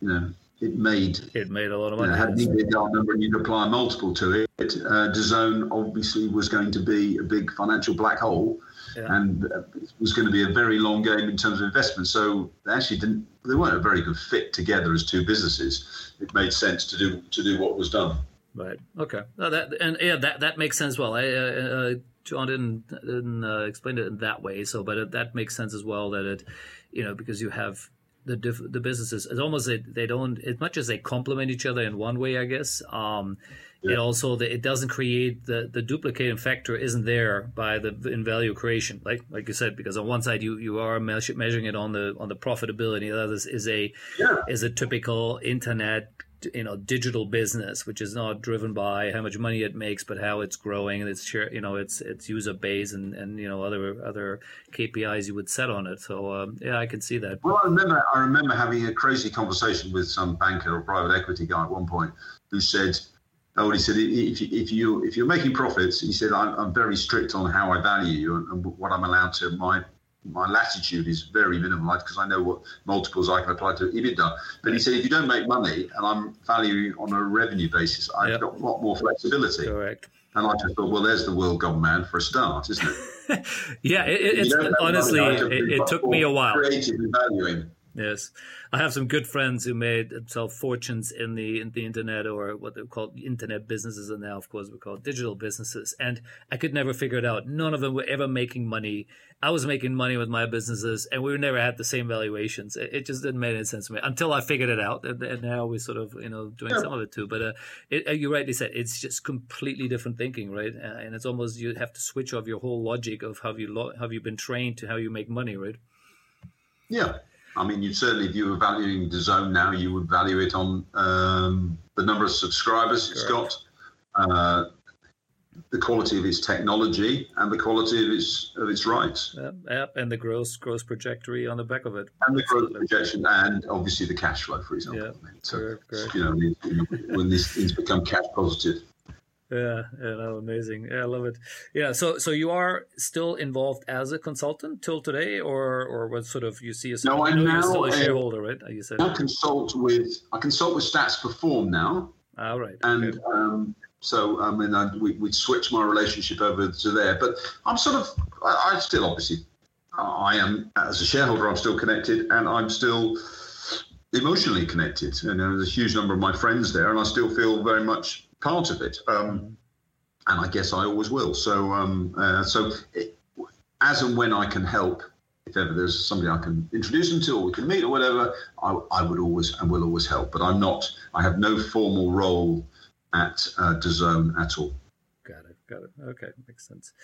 you know, it made it made a lot of money. You know, had an EBITDA number and you'd apply a multiple to it. Uh, DAZN obviously was going to be a big financial black hole, yeah. and uh, it was going to be a very long game in terms of investment. So they actually didn't. They weren't a very good fit together as two businesses. It made sense to do to do what was done. Right. Okay. No, that and yeah, that that makes sense. As well, I, uh, uh John didn't didn't uh, explain it in that way. So, but it, that makes sense as well. That it, you know, because you have the diff- the businesses. It's almost they, they don't as much as they complement each other in one way, I guess. Um, yeah. It also the, it doesn't create the the duplicating factor isn't there by the in value creation, like like you said, because on one side you you are measuring it on the on the profitability. The other is a yeah. is a typical internet you know digital business which is not driven by how much money it makes but how it's growing and its share you know its its user base and and you know other other kpis you would set on it. So um, yeah i can see that. Well i remember i remember having a crazy conversation with some banker or private equity guy at one point who said oh he said if if you if you're making profits he said i'm, I'm very strict on how i value you and, and what i'm allowed to my my latitude is very minimal because I know what multiples I can apply to EBITDA. But he said, if you don't make money and I'm valuing on a revenue basis, I've yep. got a lot more flexibility. Correct. And I just thought, well, there's the world gone man for a start, isn't it? yeah, it, it's honestly, it, it took me a while. Creative valuing. Yes, I have some good friends who made themselves fortunes in the in the internet or what they call internet businesses, and now, of course, we call it digital businesses. And I could never figure it out. None of them were ever making money. I was making money with my businesses, and we never had the same valuations. It, it just didn't make any sense to me until I figured it out, and, and now we're sort of you know doing yeah. some of it too. But uh, it, uh, you rightly said it's just completely different thinking, right? Uh, and it's almost you have to switch off your whole logic of how you lo- have you been trained to how you make money, right? Yeah, I mean, you'd certainly, if you were valuing DAZN now, you would value it on um, the number of subscribers it's got, uh, the quality of its technology, and the quality of its of its rights. Yep, yep, and the growth growth trajectory on the back of it. And the growth projection, and obviously the cash flow, for example. Mean, so, you know, when these things become cash positive. Yeah, yeah, no, amazing. Yeah, I love it. Yeah, so so you are still involved as a consultant till today, or or what sort of you see yourself? No, I'm now still a shareholder, right? You said. I consult with I consult with Stats Perform now. All ah. And okay. um, so I mean, I, we we switched my relationship over to there, but I'm sort of I, I still obviously I am as a shareholder I'm still connected, and I'm still emotionally connected. And there's a huge number of my friends there, and I still feel very much part of it. Um, and I guess I always will. So, um, uh, so it, as and when I can help, if ever there's somebody I can introduce them to or we can meet or whatever, I, I would always and will always help. But I'm not, I have no formal role at uh, DAZN at all. Got it. Okay, makes sense.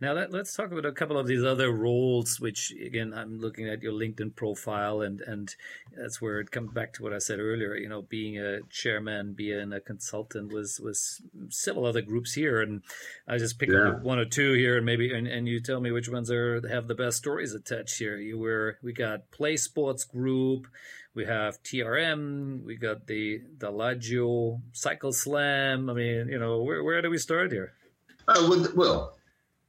Now let, us talk about a couple of these other roles, which again I'm looking at your LinkedIn profile, and and that's where it comes back to what I said earlier. You know, being a chairman, being a consultant was was several other groups here, and I just picked yeah. up one or two here, and maybe and, and you tell me which ones are have the best stories attached here. You were we got Play Sports Group. We have TRM. We got the the Lagio Cycle Slam. I mean, you know, where where do we start here? Oh, well, well,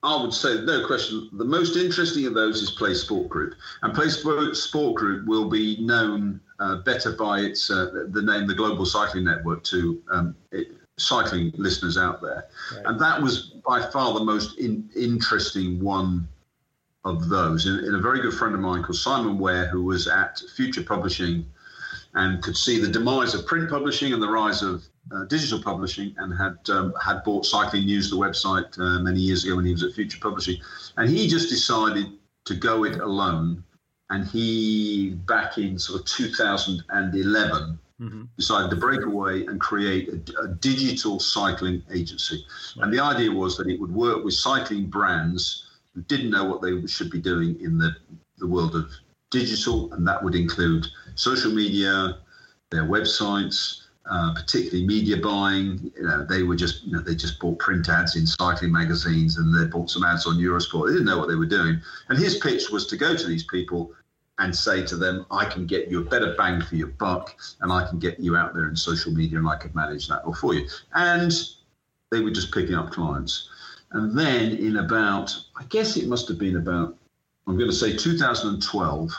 I would say, no question, the most interesting of those is Play Sport Group. And Play Sport Group will be known uh, better by its uh, the name, the Global Cycling Network, to um, it, cycling listeners out there. Right. And that was by far the most in, interesting one of those. And, and, a very good friend of mine called Simon Ware, who was at Future Publishing and could see the demise of print publishing and the rise of uh, digital publishing and had um, had bought Cycling News, the website, uh, many years ago when he was at Future Publishing, and he just decided to go it alone. And he, back in sort of 2011, mm-hmm. decided to break away and create a, a digital cycling agency. Right. And the idea was that it would work with cycling brands who didn't know what they should be doing in the, the world of digital, and that would include social media, their websites, uh, particularly media buying. You know, they were just, you know, they just bought print ads in cycling magazines and they bought some ads on Eurosport. They didn't know what they were doing. And his pitch was to go to these people and say to them, I can get you a better bang for your buck and I can get you out there in social media and I can manage that all for you. And they were just picking up clients. And then in about, I guess it must have been about, I'm going to say 2012,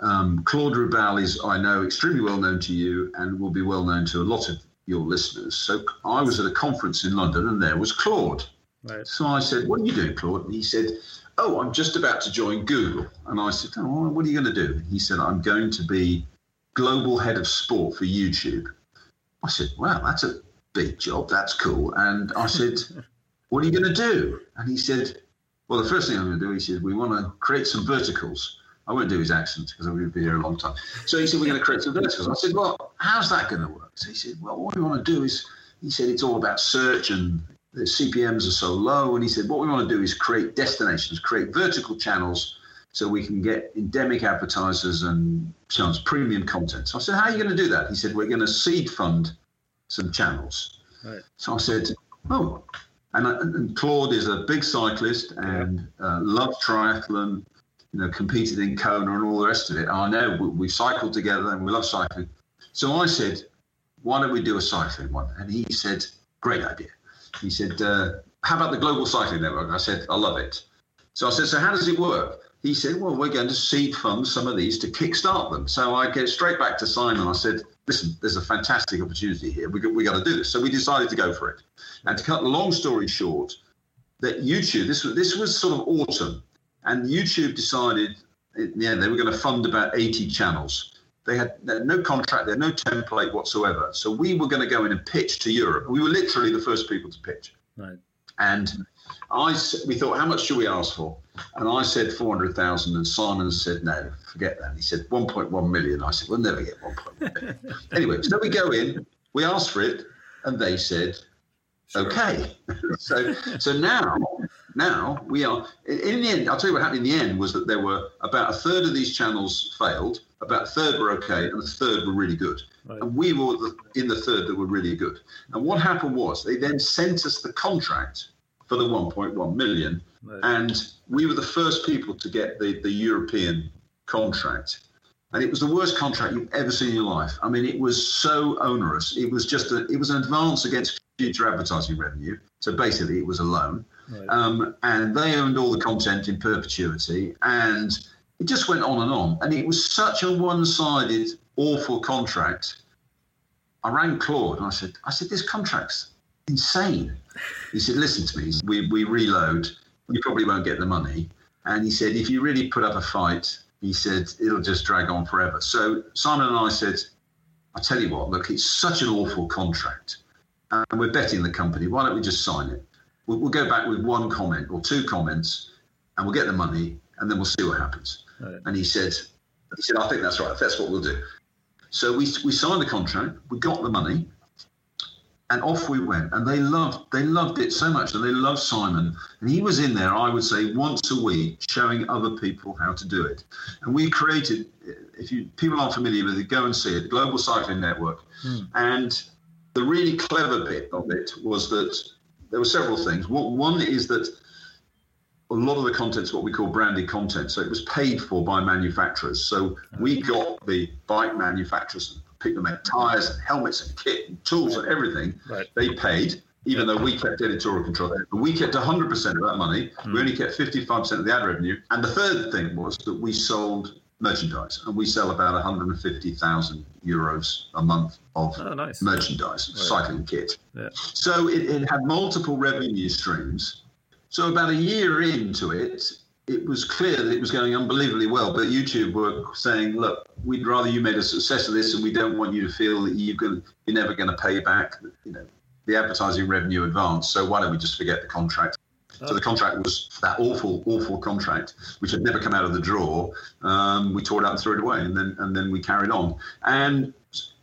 um, Claude Ruibal is, I know, extremely well known to you and will be well known to a lot of your listeners. So I was at a conference in London and there was Claude. Right. So I said, What are you doing, Claude? And he said, Oh, I'm just about to join Google. And I said, Oh, what are you going to do? And he said, I'm going to be global head of sport for YouTube. I said, Wow, that's a big job. That's cool. And I said, What are you going to do? And he said, Well, the first thing I'm going to do, he said, We want to create some verticals. I won't do his accent because I'm going to be here a long time. So he said, We're going to create some verticals. I said, Well, how's that going to work? So he said, Well, what we want to do is, he said, it's all about search and the CPMs are so low. And he said, What we want to do is create destinations, create vertical channels so we can get endemic advertisers and channels, premium content. So I said, How are you going to do that? He said, We're going to seed fund some channels. Right. So I said, Oh, and, and, Claude is a big cyclist and uh, loves triathlon you know, competed in Kona and all the rest of it. I know we, we cycled together and we love cycling. So I said, why don't we do a cycling one? And he said, great idea. He said, uh, how about the Global Cycling Network? I said, I love it. So I said, so how does it work? he said, well, we're going to seed fund some of these to kickstart them. So I get straight back to Simon. I said, listen, there's a fantastic opportunity here. We got, we got to do this. So we decided to go for it. And to cut the long story short, that YouTube, this was, this was sort of autumn, and YouTube decided, yeah, they were going to fund about 80 channels. They had no contract, they had no template whatsoever. So we were going to go in and pitch to Europe. We were literally the first people to pitch. Right. And I, we thought, how much should we ask for? And I said 400,000, and Simon said, no, forget that. He said 1.1 million. I said, we'll never get 1.1 million. anyway, so we go in, we asked for it, and they said, okay. so, so now, now we are, in the end, I'll tell you what happened in the end was that there were about a third of these channels failed, about a third were okay, and a third were really good. Right. And we were the, in the third that were really good. And what happened was they then sent us the contract for the 1.1 million. Right. And we were the first people to get the, the European contract. And it was the worst contract you've ever seen in your life. I mean, it was so onerous. It was just a, it was an advance against future advertising revenue. So basically, it was a loan. Right. Um, and they owned all the content in perpetuity. And it just went on and on. And it was such a one sided, awful contract. I rang Claude and I said, I said, this contract's insane. He said, listen to me, we, we reload, you probably won't get the money. And he said, if you really put up a fight, he said, it'll just drag on forever. So Simon and I said, I tell you what, look, it's such an awful contract. And we're betting the company. Why don't we just sign it? We'll, we'll go back with one comment or two comments and we'll get the money and then we'll see what happens. Right. And he said, he said, I think that's right. That's what we'll do. So we, we signed the contract, we got the money, and off we went. And they loved they loved it so much, and they loved Simon. And he was in there, I would say, once a week, showing other people how to do it. And we created, if you people aren't familiar with it, go and see it, Global Cycling Network. Mm. And the really clever bit of it was that there were several things. One is that a lot of the content is what we call branded content. So it was paid for by manufacturers. So we got the bike manufacturers people made tires and helmets and kit and tools and everything. Right. They paid, even though we kept editorial control. But we kept 100% of that money. Mm. We only kept 55% of the ad revenue. And the third thing was that we sold merchandise, and we sell about 150,000 euros a month of oh, nice. merchandise, cycling kit. Yeah. So it, it had multiple revenue streams. So about a year into it, it was clear that it was going unbelievably well, but YouTube were saying, "Look, we'd rather you made a success of this, and we don't want you to feel that you're going, you're never going to pay back, you know, the advertising revenue advance. So why don't we just forget the contract?" So the contract was that awful, awful contract, which had never come out of the drawer. Um, we tore it out and threw it away, and then and then we carried on. And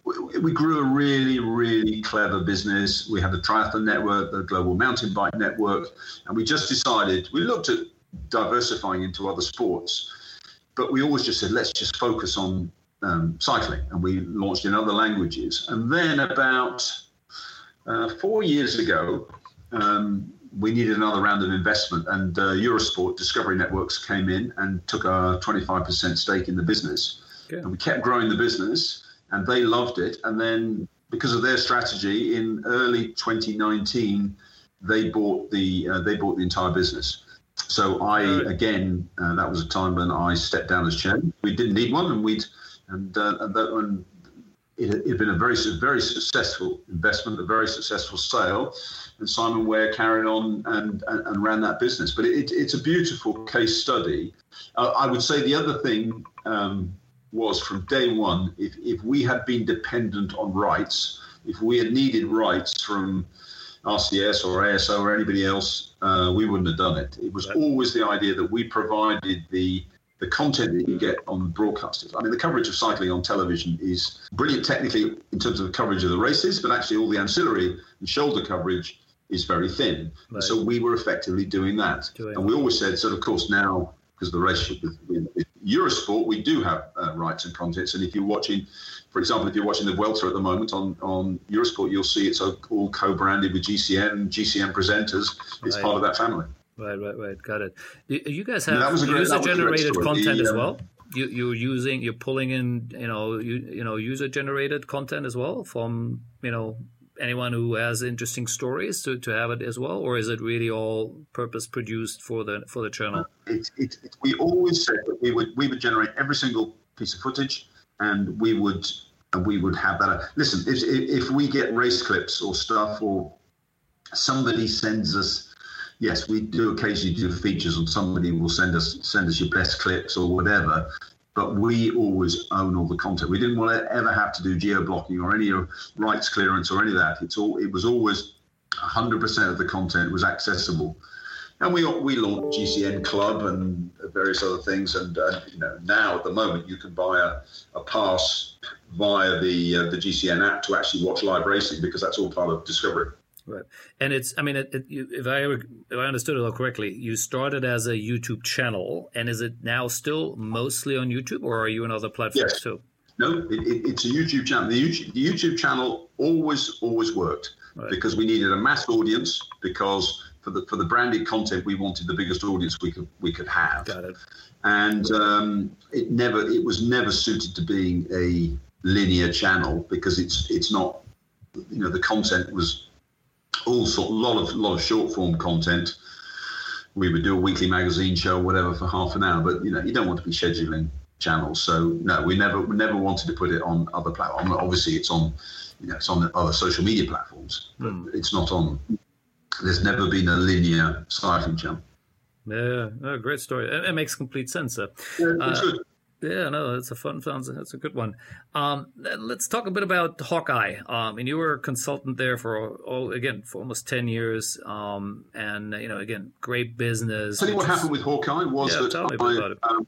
we grew a really, really clever business. We had the Triathlon Network, the Global Mountain Bike Network, and we just decided we looked at diversifying into other sports. But we always just said, let's just focus on um, cycling. And we launched in other languages. And then about uh, four years ago, um, we needed another round of investment. And uh, Eurosport Discovery Networks came in and took a 25% stake in the business. And we kept growing the business, and they loved it. And then, because of their strategy, in early 2019, they bought the uh, they bought the entire business. So I again, uh, that was a time when I stepped down as chairman. We didn't need one, and we'd and, uh, and that one it had been a very very successful investment, a very successful sale, and Simon Ware carried on and and, and ran that business. But it, it's a beautiful case study. Uh, I would say the other thing. Um, was from day one, if, if we had been dependent on rights, if we had needed rights from RCS or ASO or anybody else, uh, we wouldn't have done it. It was always the idea that we provided the the content that you get on broadcasters. I mean, the coverage of cycling on television is brilliant technically in terms of the coverage of the races, but actually all the ancillary and shoulder coverage is very thin. Right. So we were effectively doing that. Doing and we always said, so of course now, because of the relationship with, with Eurosport, we do have uh, rights and contents. And if you're watching for example, if you're watching the Vuelta at the moment on, on Eurosport, you'll see it's all co-branded with GCN, GCN presenters. It's right. part of that family. Right, right, right. Got it. You guys have yeah, user-generated content the, as well. You, you're using, you're pulling in, you know, you, you know, user-generated content as well from, you know, anyone who has interesting stories to, to have it as well, or is it really all purpose produced for the for the channel? It, it, it, we always said that we would we would generate every single piece of footage, and we would and we would have that. Uh, listen, if if we get race clips or stuff, or somebody sends us. Yes, we do occasionally do features, and somebody will send us send us your best clips or whatever but we always own all the content. We didn't want to ever have to do geo blocking or any rights clearance or any of that. It's all it was always 100% of the content was accessible. And we we launched GCN Club and various other things. And uh, you know now at the moment you can buy a, a pass via the uh, the GCN app to actually watch live racing because that's all part of Discovery. Right, and it's I mean, it, it, if I if I understood it all correctly, you started as a YouTube channel, and is it now still mostly on YouTube, or are you on other platforms yes. too? No, it, it's a YouTube channel. The YouTube, the YouTube channel always always worked right. because we needed a mass audience because for the for the branded content we wanted the biggest audience we could we could have. Got it. And um, it never it was never suited to being a linear channel because it's it's not you know the content was all sort a lot of lot of short form content. We would do a weekly magazine show, whatever, for half an hour. But you know, you don't want to be scheduling channels. So no, we never we never wanted to put it on other platforms. Obviously, it's on you know it's on other social media platforms, but mm. it's not on. There's never been a linear cycling channel. Yeah, oh, great story. It, it, makes complete sense. Uh, yeah, yeah, no, that's a fun, fun that's a good one. Um, let's talk a bit about Hawkeye. Um, and you were a consultant there for all, again for almost ten years. Um, and you know, again, great business. Tell you what happened with Hawkeye was yeah, that I, um,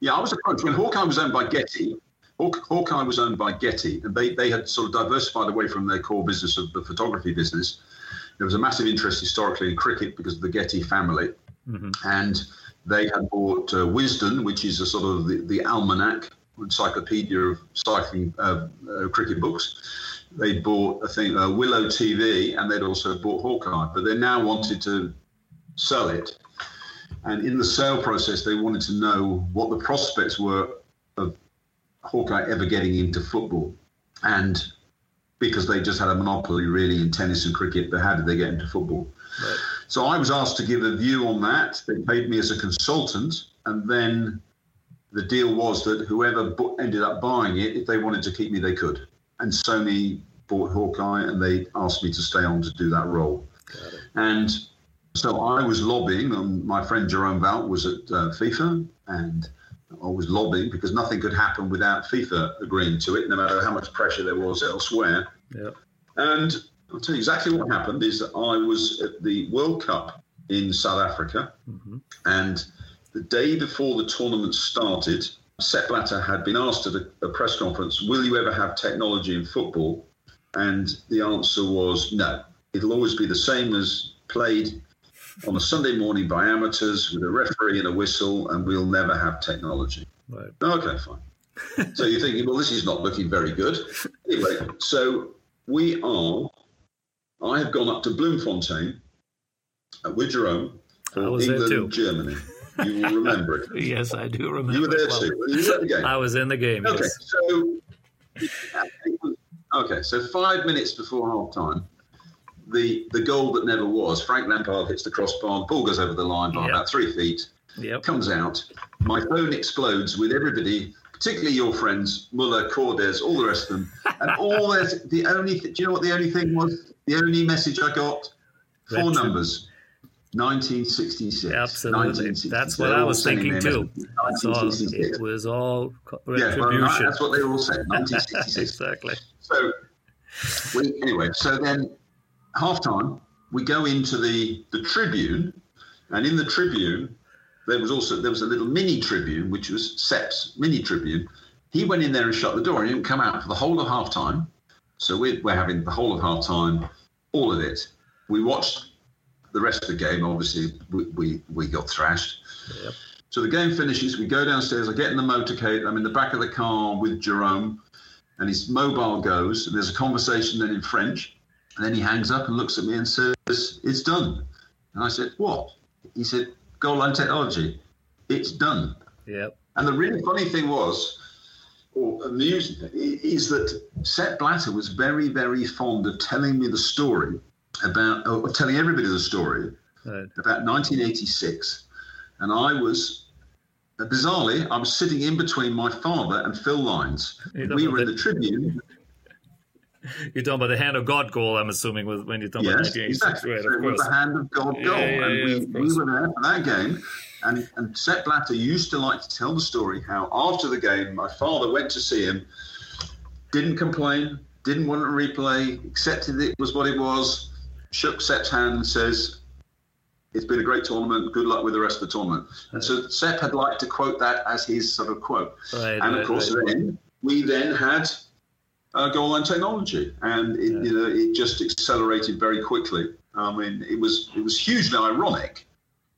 yeah, I was approached when Hawkeye was owned by Getty. Hawkeye was owned by Getty, and they, they had sort of diversified away from their core business of the photography business. There was a massive interest historically in cricket because of the Getty family, mm-hmm. and they had bought uh, Wisden, which is a sort of the, the almanac, encyclopedia of cycling uh, uh, cricket books. They bought, I think, uh, Willow TV, and they'd also bought Hawkeye. But they now wanted to sell it. And in the sale process, they wanted to know what the prospects were of Hawkeye ever getting into football. And because they just had a monopoly really in tennis and cricket, but how did they get into football? Right. So I was asked to give a view on that. They paid me as a consultant, and then the deal was that whoever ended up buying it, if they wanted to keep me, they could. And Sony bought Hawkeye, and they asked me to stay on to do that role. And so I was lobbying. Um, my friend Jerome Valcke was at uh, FIFA, and I was lobbying because nothing could happen without FIFA agreeing to it, no matter how much pressure there was elsewhere. Yeah. And I'll tell you exactly what happened is that I was at the World Cup in South Africa, mm-hmm. and the day before the tournament started, Sepp Blatter had been asked at a, a, press conference, "Will you ever have technology in football?" And the answer was no. It'll always be the same as played on a Sunday morning by amateurs with a referee and a whistle, and we'll never have technology. Right. Okay, fine. so you're thinking, well, this is not looking very good. Anyway, so we are I have gone up to Bloemfontein uh, with Jerome for England Germany. You will remember it. yes, I do remember. You were there well. too. Were you at the game? I was in the game. Okay, yes. so okay, so five minutes before half time, the the goal that never was. Frank Lampard hits the crossbar. Ball goes over the line by yep. about three feet. Yep. Comes out. My phone explodes with everybody particularly your friends, Muller, Cordes, all the rest of them. And all this, the only, th- do you know what the only thing was? The only message I got? Four Retro. numbers. 1966. Absolutely. 1966. That's what I was thinking too. All, it was all retribution. Yeah, well, that's what they all said. 1966. exactly. So, we, anyway, so then half time, we go into the, the Tribune, and in the Tribune, there was also there was a little mini tribune, which was Sepp's mini tribune. He went in there and shut the door, and he didn't come out for the whole of half time. So we're, we're having the whole of half time, all of it. We watched the rest of the game. Obviously, we we, we got thrashed. Yep. So the game finishes. We go downstairs. I get in the motorcade. I'm in the back of the car with Jerome, and his mobile goes. And there's a conversation then in French. And then he hangs up and looks at me and says, "It's done." And I said, "What?" He said, goal line technology. It's done. Yep. And the really funny thing was, or amusing is that Sepp Blatter was very, very fond of telling me the story about, or telling everybody the story right. about 1986. And I was, uh, bizarrely, I was sitting in between my father and Phil Lines. We were in the Tribune. You're talking about the hand of God goal, I'm assuming, when you're talking yes, about 1986. Exactly. Right, of course. the hand of God goal. Yeah, yeah, and we, we were there for that game. And, and Sepp Blatter used to like to tell the story how after the game, my father went to see him, didn't complain, didn't want to replay, accepted it was what it was, shook Sepp's hand and says, it's been a great tournament. Good luck with the rest of the tournament. And so Sepp had liked to quote that as his sort of quote. Right, and of right, course, right. then we then had uh, goal line technology, and it, yeah. you know it just accelerated very quickly. I mean, it was it was hugely ironic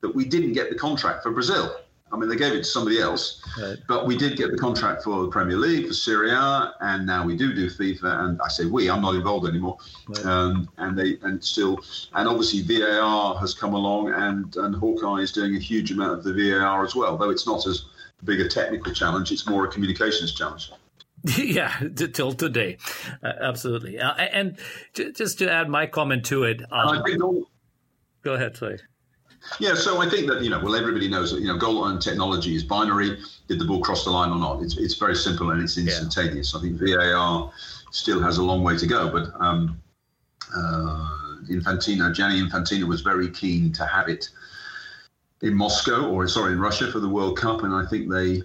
that we didn't get the contract for Brazil. I mean, they gave it to somebody else, right. but we did get the contract for the Premier League, for Serie A, and now we do do FIFA. And I say we, I'm not involved anymore. Right. Um, and they and still, and obviously VAR has come along, and and Hawkeye is doing a huge amount of the VAR as well. Though it's not as big a technical challenge, it's more a communications challenge. Yeah, till today, uh, absolutely. Uh, and just to add my comment to it, um, go ahead, sorry. Yeah, so I think that you know, well, everybody knows that you know, goal line technology is binary. Did the ball cross the line or not? It's it's very simple and it's instantaneous. Yeah. I think VAR still has a long way to go, but um, uh, Infantino, Gianni Infantino, was very keen to have it in Moscow or sorry, in Russia for the World Cup, and I think they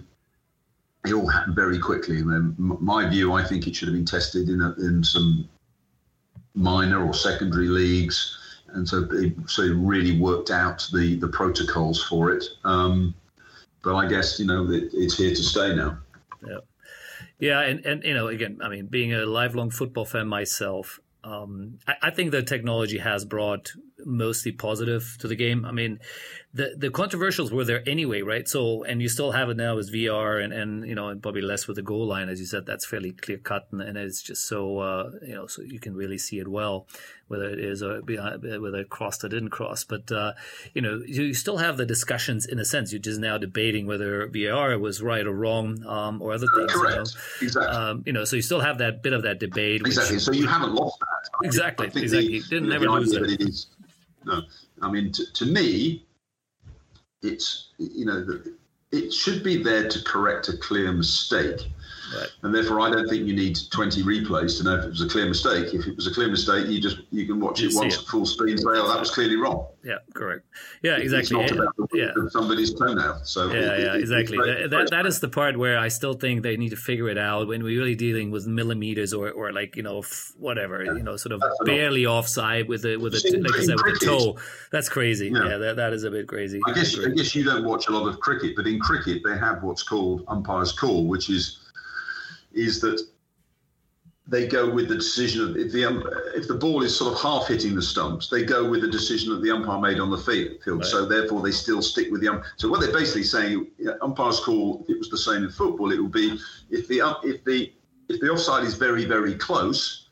it all happened very quickly. And then my view, I think it should have been tested in a, in some minor or secondary leagues and so it, so it really worked out the the protocols for it. Um, but I guess you know it, it's here to stay now. Yeah, yeah, and and you know again, I mean, being a lifelong football fan myself, um, I, I, think the technology has brought mostly positive to the game. I mean, the the controversials were there anyway, right? So, and you still have it now as VR, and and you know, and probably less with the goal line, as you said. That's fairly clear cut, and, and it's just so uh, you know, so you can really see it well, whether it is or whether it crossed or didn't cross. But uh, you know, you still have the discussions in a sense. You're just now debating whether VR was right or wrong, um, or other things. Correct. You know? Exactly. Um, you know, so you still have that bit of that debate. Exactly. Which, so you haven't lost that. Exactly. exactly. The, Didn't never lose it. no, I mean, to, to me, it's you know it should be there to correct a clear mistake. Right. And therefore, I don't think you need 20 replays to know if it was a clear mistake. If it was a clear mistake, you just you can watch you it once it. at full speed and say, "Oh, that was clearly wrong." Yeah, correct. Yeah, exactly. It's not about yeah. somebody's toenail. So yeah, it, yeah, exactly. That, that, that is the part where I still think they need to figure it out when we're really dealing with millimeters or, or like you know whatever yeah. you know sort of That's barely offside with a with a like I said with a toe. That's crazy. Yeah, yeah that, that is a bit crazy. I guess I guess you don't watch a lot of cricket, but in cricket they have what's called umpire's call, which is is that they go with the decision of if the um, if the ball is sort of half hitting the stumps, they go with the decision that the umpire made on the field. Right. So therefore, they still stick with the ump. So what they're basically saying, umpires call If it was the same in football. It would be if the if the if the offside is very very close,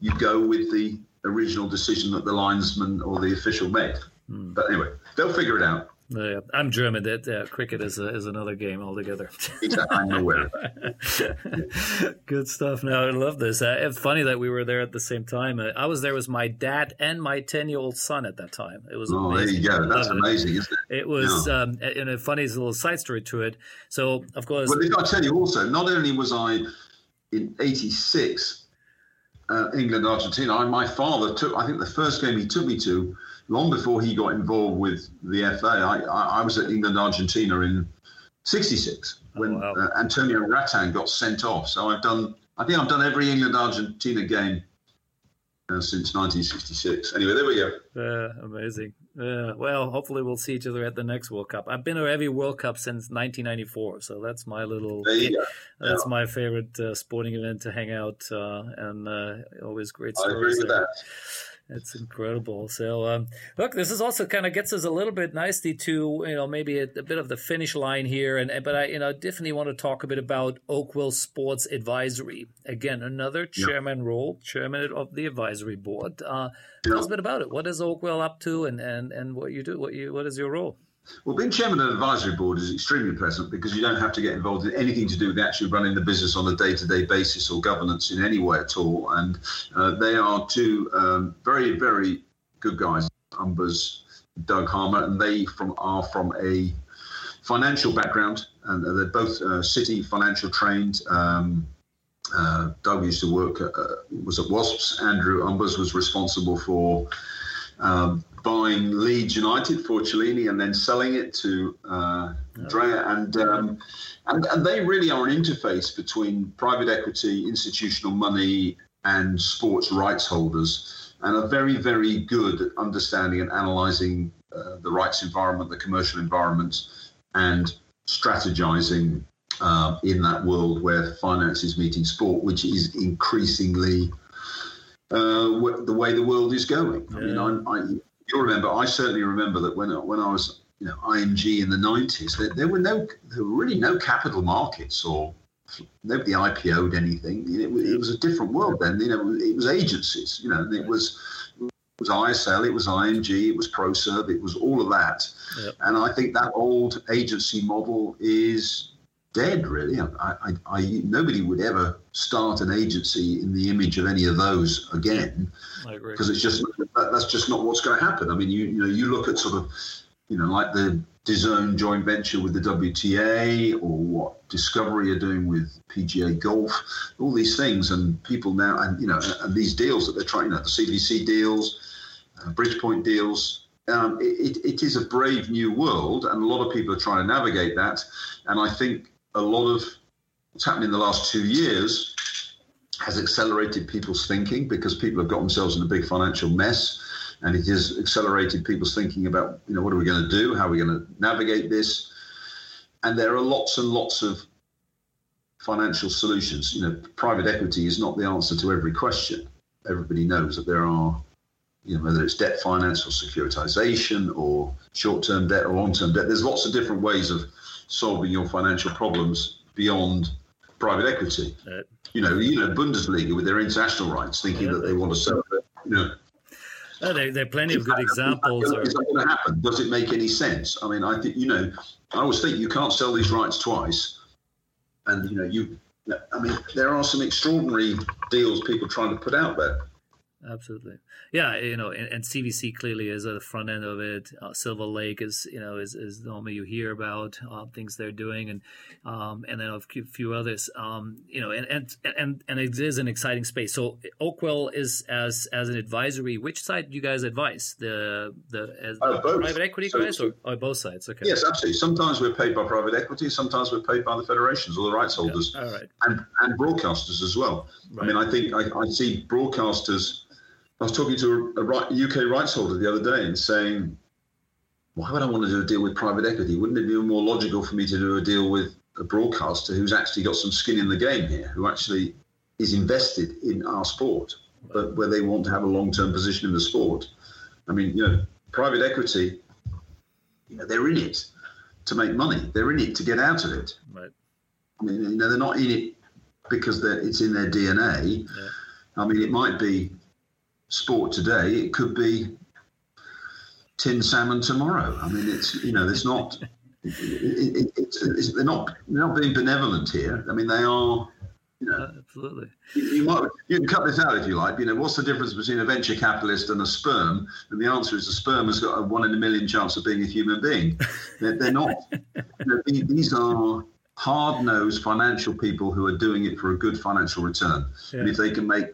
you go with the original decision that the linesman or the official made. Hmm. But anyway, they'll figure it out. Yeah, I'm German. That uh, cricket is a, is another game altogether. I'm aware. Good stuff. Now I love this. Uh, it's funny that we were there at the same time. Uh, I was there with my dad and my ten year old son at that time. It was oh, amazing. there you go. That's amazing, isn't it? It was, yeah. um, and a funny little side story to it. So of course, well, I tell you also, not only was I in '86 uh, England Argentina, my father took. I think the first game he took me to long before he got involved with the FA, I, I, I was at England Argentina in '66 when oh, wow. uh, Antonio Rattín got sent off. So I've done, I think I've done every England Argentina game uh, since 1966. Anyway, there we go. Uh, amazing. Uh, well, hopefully we'll see each other at the next World Cup. I've been to every World Cup since 1994, so that's my little. That's yeah. my favorite uh, sporting event to hang out, uh, and uh, always great stories. I agree with there. that. It's incredible. So, um, look, this is also kind of gets us a little bit nicely to you know maybe a, a, bit of the finish line here, and but I you know definitely want to talk a bit about Oakwell Sports Advisory. Again, another chairman role, chairman of the advisory board. Uh, tell us a bit about it. What is Oakwell up to, and and and what you do? What you what is your role? Well, being chairman of an advisory board is extremely pleasant because you don't have to get involved in anything to do with actually running the business on a day-to-day basis or governance in any way at all. And uh, they are two um, very, very good guys, Umbers, Doug Harmer, and they from are from a financial background, and they're both uh, city financial trained. Um, uh, Doug used to work, at, uh, was at Wasps. Andrew Umbers was responsible for um, buying Leeds United for Cellino and then selling it to uh, Drea. And, um, and, and they really are an interface between private equity, institutional money, and sports rights holders, and are very, very good at understanding and analysing uh, the rights environment, the commercial environment, and strategizing uh, in that world where finance is meeting sport, which is increasingly uh, the way the world is going. I mean, I, I, you'll remember, I certainly remember that when when I was you know IMG in the nineties, there, there, were no there were really no capital markets or nobody IPO'd anything. It, it was a different world then. You know, it was agencies. You know, it was it was ISL, it was IMG, it was ProServ, it was all of that. Yep. And I think that old agency model is dead, really. I, I, I, nobody would ever start an agency in the image of any of those again, because it's just that, that's just not what's going to happen. I mean, you you know, you look at sort of, you know, like the DAZN joint venture with the WTA, or what Discovery are doing with PGA Golf, all these things, and people now, and you know, and these deals that they're trying, you know, the CVC deals, uh, Bridgepoint deals. Um, it, it is a brave new world, and a lot of people are trying to navigate that. And I think a lot of what's happened in the last two years has accelerated people's thinking because people have got themselves in a big financial mess and it has accelerated people's thinking about you know what are we going to do? How are we going to navigate this? And there are lots and lots of financial solutions. You know private equity is not the answer to every question. Everybody knows that there are you know whether it's debt finance or securitization or short-term debt or long-term debt. There's lots of different ways of solving your financial problems beyond private equity. Uh, you know, you know, Bundesliga with their international rights, thinking yeah, that they want to sell it. You know, oh, there, there, are plenty of good examples. Is that, is that going to happen? Does it make any sense? I mean, I think you know, I always think you can't sell these rights twice, and you know, you. I mean, there are some extraordinary deals people trying to put out there absolutely. Yeah, you know, and, and, CVC clearly is at the front end of it. Uh, Silver Lake is, you know, is, is normally you hear about uh, things they're doing, and um, and then a few others. Um, you know, and, and and and it is an exciting space. So Oakwell is as as an advisory. Which side do you guys advise? The the, as uh, private equity so, guys or, or, both sides? Okay. Yes, absolutely. Sometimes we're paid by private equity. Sometimes we're paid by the federations or the rights holders. Yeah. All right. And and broadcasters as well. Right. I mean, I think I, I see broadcasters I was talking to a, a UK rights holder the other day and saying, why would I want to do a deal with private equity? Wouldn't it be more logical for me to do a deal with a broadcaster who's actually got some skin in the game here, who actually is invested in our sport, but where they want to have a long-term position in the sport? I mean, you know, private equity, you know, they're in it to make money. They're in it to get out of it. Right. I mean, you know, they're not in it because it's in their DNA. Yeah. I mean, it might be sport today, it could be tin salmon tomorrow. I mean, it's you know, it's not. It, it, it, it's, they're not they're not being benevolent here. I mean, they are. You know, uh, absolutely. You, you, might you can cut this out if you like. You know, what's the difference between a venture capitalist and a sperm? And the answer is a sperm has got a one in a million chance of being a human being. They're, they're not. you know, these are hard-nosed financial people who are doing it for a good financial return. Yeah. And if they can make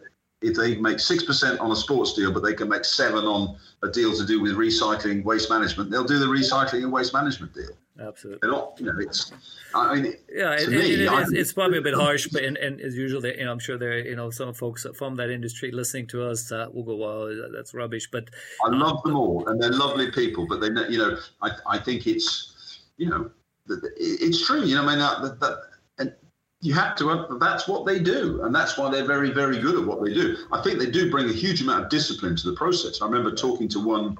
if they make 6% on a sports deal, but they can make seven on a deal to do with recycling, waste management, they'll do the recycling and waste management deal. Absolutely. They're not, you know, it's, I mean, yeah, it, me, it, it's, it's, probably a bit harsh, but and, and as usual, you know, I'm sure there, you know, some folks from that industry listening to us uh, will go, "Wow, that's rubbish." But I love them all, and they're lovely people. But they, you know, I, I think it's, you know, it's true. You know, I mean, that, that you have to that's what they do and that's why they're very very good at what they do. I think they do bring a huge amount of discipline to the process. I remember talking to one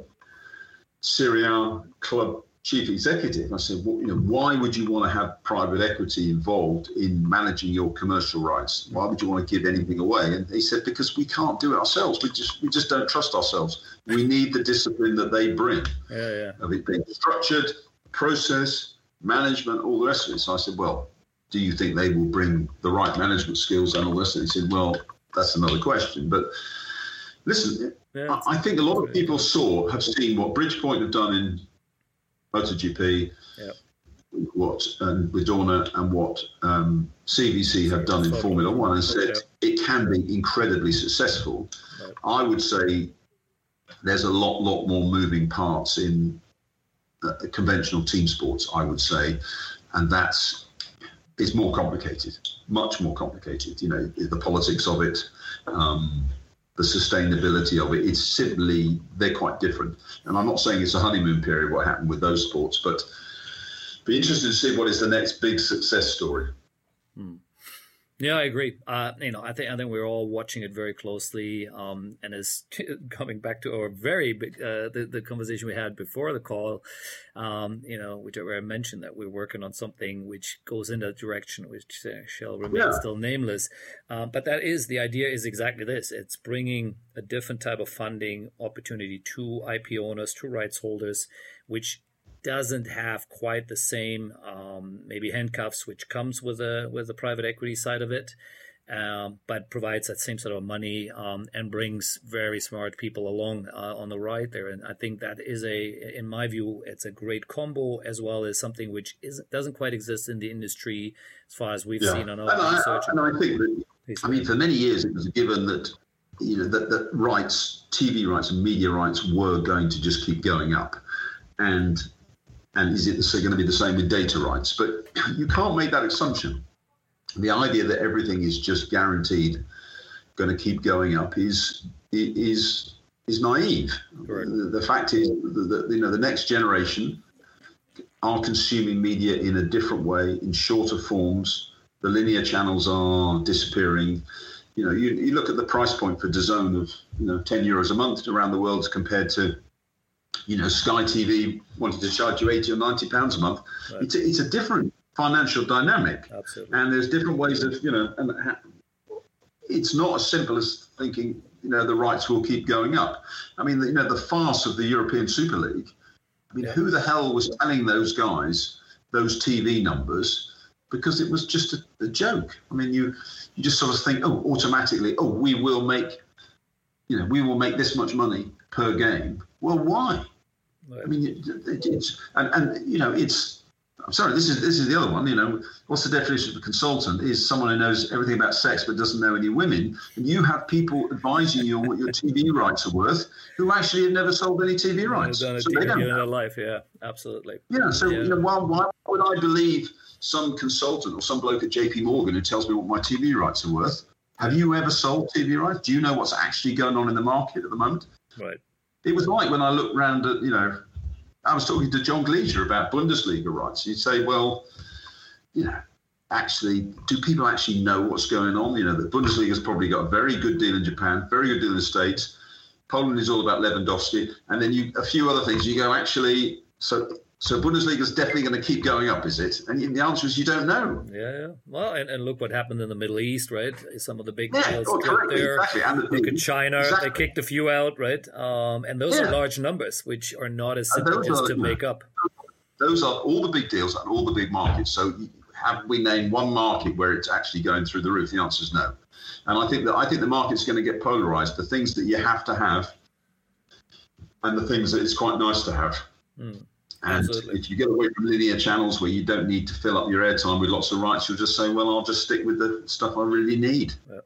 Serie A club chief executive. I said well, you know why would you want to have private equity involved in managing your commercial rights? Why would you want to give anything away? And he said because we can't do it ourselves. We just we just don't trust ourselves. We need the discipline that they bring. Yeah, yeah. of it being structured process, management, all the rest of it. So I said, well, do you think they will bring the right management skills and all this? And he said, well, that's another question. But listen, yeah, I, I think a lot of people saw, have seen what Bridgepoint have done in MotoGP, yeah. what and with Dorna and what um, CVC have done in Formula One, and said yeah. it can be incredibly successful. Right. I would say there's a lot, lot more moving parts in uh, conventional team sports. I would say, and that's it's more complicated, much more complicated. You know, the politics of it. Um, the sustainability of it. It's simply they're quite different. And I'm not saying it's a honeymoon period what happened with those sports, but be interested to see what is the next big success story. Hmm. Yeah, I agree. Uh, you know, I think I think we're all watching it very closely. Um, and as coming back to our very big uh, the the conversation we had before the call, um, you know, which I mentioned that we're working on something which goes in that direction, which uh, shall remain yeah. still nameless. Uh, but that is the idea is exactly this: it's bringing a different type of funding opportunity to IP owners, to rights holders, which doesn't have quite the same um, maybe handcuffs which comes with a with the private equity side of it um, but provides that same sort of money um, and brings very smart people along uh, on the ride there. And i think that is a in my view it's a great combo as well as something which is doesn't quite exist in the industry as far as we've yeah. seen on our and research I, and i think that i mean for many years it was given that you know that, that rights tv rights and media rights were going to just keep going up. And and is it going to be the same with data rights? But you can't make that assumption. The idea that everything is just guaranteed going to keep going up is is is naive. The, the, fact is that you know the next generation are consuming media in a different way, in shorter forms. The linear channels are disappearing. You know, you, you look at the price point for DAZN of you know 10 euros a month around the world compared to you know, Sky TV wanted to charge you 80 or 90 pounds a month. Right. It's, a, it's a different financial dynamic. Absolutely. And there's different ways of, you know, and it's not as simple as thinking, you know, the rights will keep going up. I mean, you know, the farce of the European Super League. I mean, yeah. who the hell was telling those guys those TV numbers? Because it was just a, a joke. I mean, you you just sort of think, oh, automatically, oh, we will make, you know, we will make this much money per game. Well, why? Right. I mean, it, it's and, and you know it's. I'm sorry. This is this is the other one. You know, what's the definition of a consultant? Is someone who knows everything about sex but doesn't know any women. And you have people advising you on what your TV rights are worth who actually have never sold any TV rights. Done so they don't in their life. Yeah, absolutely. Yeah. So yeah. you know, why, why would I believe some consultant or some bloke at J.P. Morgan who tells me what my TV rights are worth? Have you ever sold TV rights? Do you know what's actually going on in the market at the moment? Right it was like when I looked around at, you know, I was talking to John Gleasure about Bundesliga rights. You'd say, well, you know, actually, do people actually know what's going on? You know, the Bundesliga's probably got a very good deal in Japan, very good deal in the States. Poland is all about Lewandowski. And then you a few other things. You go, actually, so so Bundesliga is definitely going to keep going up, is it? And the answer is you don't know. Yeah, yeah. Well, and, and look what happened in the Middle East, right? Some of the big yeah, deals oh, there. Exactly. The look at China; exactly. they kicked a few out, right? Um, and those yeah. are large numbers, which are not as simple as to make up. Those are all the big deals and all the big markets. So, have we named one market where it's actually going through the roof? The answer is no. And I think that I think the market's going to get polarized. The things that you have to have, and the things that it's quite nice to have. Mm. And Absolutely. if you get away from linear channels where you don't need to fill up your airtime with lots of rights, you'll just say, well, I'll just stick with the stuff I really need. Yeah.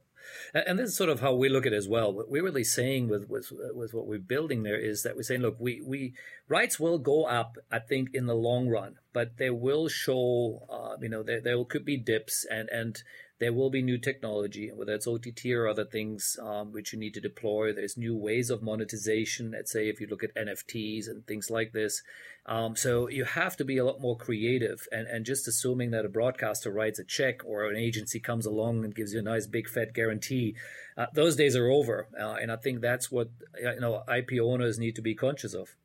And this is sort of how we look at it as well. What we're really saying with, with with what we're building there is that we're saying, look, we, we rights will go up, I think, in the long run, but they will show, uh, you know, there, there could be dips and, and there will be new technology, whether it's OTT or other things um, which you need to deploy. There's new ways of monetization. Let's say if you look at NFTs and things like this. Um, so you have to be a lot more creative. And, and just assuming that a broadcaster writes a check or an agency comes along and gives you a nice big fat guarantee, uh, those days are over. Uh, and I think that's what you know IP owners need to be conscious of.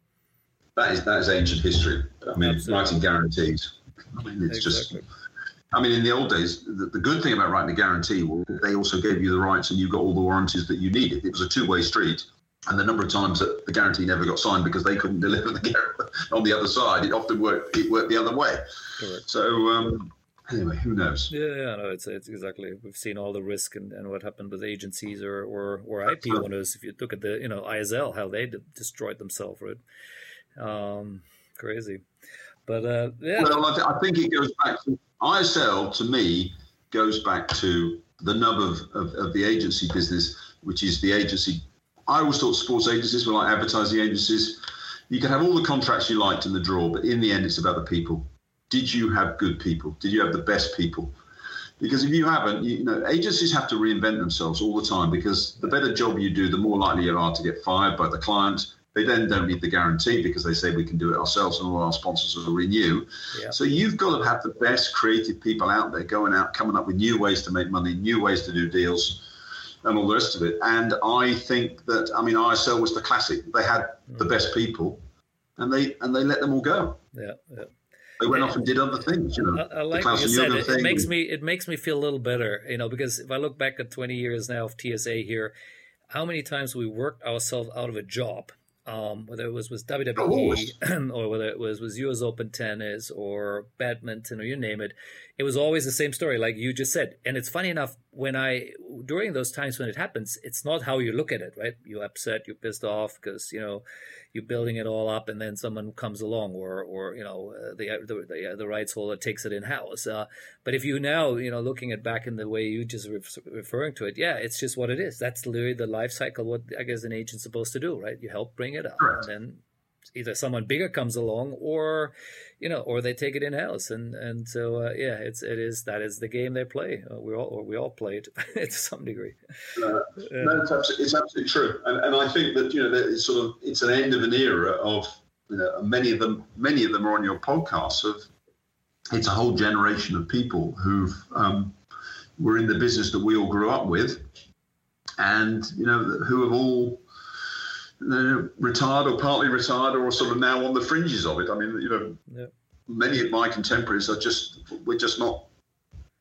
That is that is ancient history. I mean, Absolutely. writing guarantees. I mean, it's exactly. just I mean, in the old days, the, the, good thing about writing a guarantee was they also gave you the rights and you got all the warranties that you needed. It was a two way street. and the number of times that the guarantee never got signed because they couldn't deliver the guarantee on the other side, it often worked. It worked the other way. Correct. So um, anyway, who knows? Yeah, yeah, no, it's it's exactly. We've seen all the risk and, and what happened with agencies or or, or IP owners. If you look at the you know ISL, how they destroyed themselves, right? Um, crazy, but uh, yeah. Well, I think it goes back to ISL. To me, goes back to the nub of, of, of the agency business, which is the agency. I always thought sports agencies were like advertising agencies. You can have all the contracts you liked in the draw, but in the end, it's about the people did you have good people? Did you have the best people? Because if you haven't, you, you, know, agencies have to reinvent themselves all the time because the better job you do, the more likely you are to get fired by the client. They then don't need the guarantee because they say we can do it ourselves and all our sponsors will renew. Yeah. So you've got to have the best creative people out there going out, coming up with new ways to make money, new ways to do deals and all the rest of it. And I think that I mean ISL was the classic. They had the mm. best people and they and they let them all go. Yeah, yeah they went off and did other things. You know, I, I like what you said. It, it, makes me it makes me feel a little better, you know, because if I look back at 20 years now of TSA here, how many times we worked ourselves out of a job um, whether it was with WWE or whether it was with US Open tennis or badminton or you name it, it was always the same story, like you just said. And it's funny enough when I during those times when it happens, it's not how you look at it, right? You're upset, you're pissed off because you know you're building it all up, and then someone comes along, or or you know uh, the the the, uh, the rights holder takes it in house. Uh, but if you now you know looking at back in the way you just re- referring to it, yeah, it's just what it is. That's literally the life cycle. What I guess an agent's supposed to do, right? You help bring it up, and then either someone bigger comes along or you know or they take it in house and and so uh, yeah it's it is that is the game they play. Uh, we all or we all play it to some degree. Uh, no, it's, absolutely, it's absolutely true. And, and i think that you know it's sort of it's an end of an era of you know many of them many of them are on your podcast of it's a whole generation of people who've um, were in the business that we all grew up with. And you know who have all retired or partly retired or sort of now on the fringes of it. I mean, you know, yeah. many of my contemporaries are just we're just not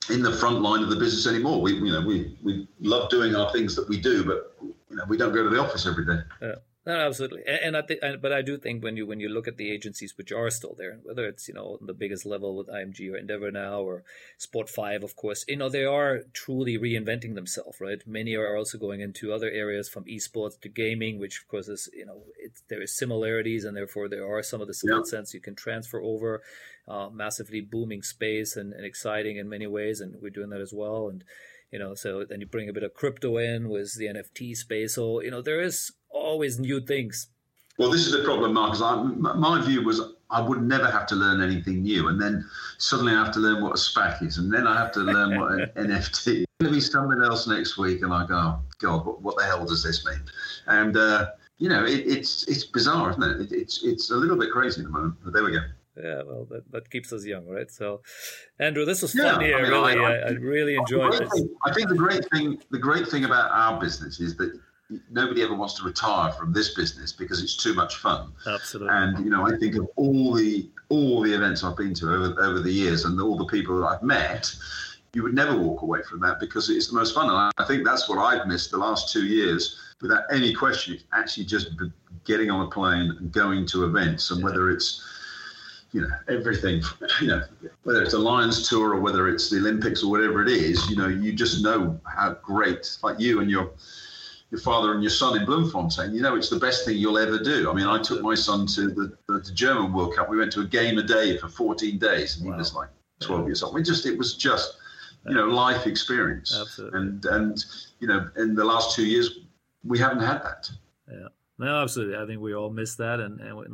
in the front line of the business anymore. We you know we we love doing our things that we do, but you know we don't go to the office every day. Yeah. No, absolutely, and, and I think, but I do think when you when you look at the agencies which are still there, whether it's you know the biggest level with IMG or Endeavor now or Sportfive, of course, you know they are truly reinventing themselves, right? Many are also going into other areas from esports to gaming, which of course is you know there is similarities, and therefore there are some of the skill sets you can transfer over. Uh, massively booming space and, and exciting in many ways, and we're doing that as well. And you know, so then you bring a bit of crypto in with the NFT space. So you know there is always new things. Well, this is the problem, Mark. my view was I would never have to learn anything new, and then suddenly I have to learn what a SPAC is, and then I have to learn what an NFT. Going to be something else next week, and I go, oh, God, what, what, the hell does this mean? And uh, you know, it, it's it's bizarre, isn't it? it? It's it's a little bit crazy at the moment, but there we go. Yeah, well, that, that keeps us young, right? So, Andrew, this was fun yeah, here. I mean, really, I, I, I, really enjoyed it. I think the great thing, the great thing about our business is that nobody ever wants to retire from this business because it's too much fun. Absolutely. And you know, I think of all the all the events I've been to over over the years and all the people that I've met, you would never walk away from that because it's the most fun. And I think that's what I've missed the last two years, without any question. It's actually, just getting on a plane and going to events, and yeah. whether it's you know everything you know whether it's a lions tour or whether it's the olympics or whatever it is you know you just know how great like you and your your father and your son in Bloemfontein, you know it's the best thing you'll ever do. I mean, I took my son to the, the, the German World Cup. We went to a game a day for 14 days, and wow. he was like 12 years old. We just it was just you know life experience. Absolutely. And and you know in the last two years we haven't had that. Yeah. No, absolutely. I think we all miss that, and, and we,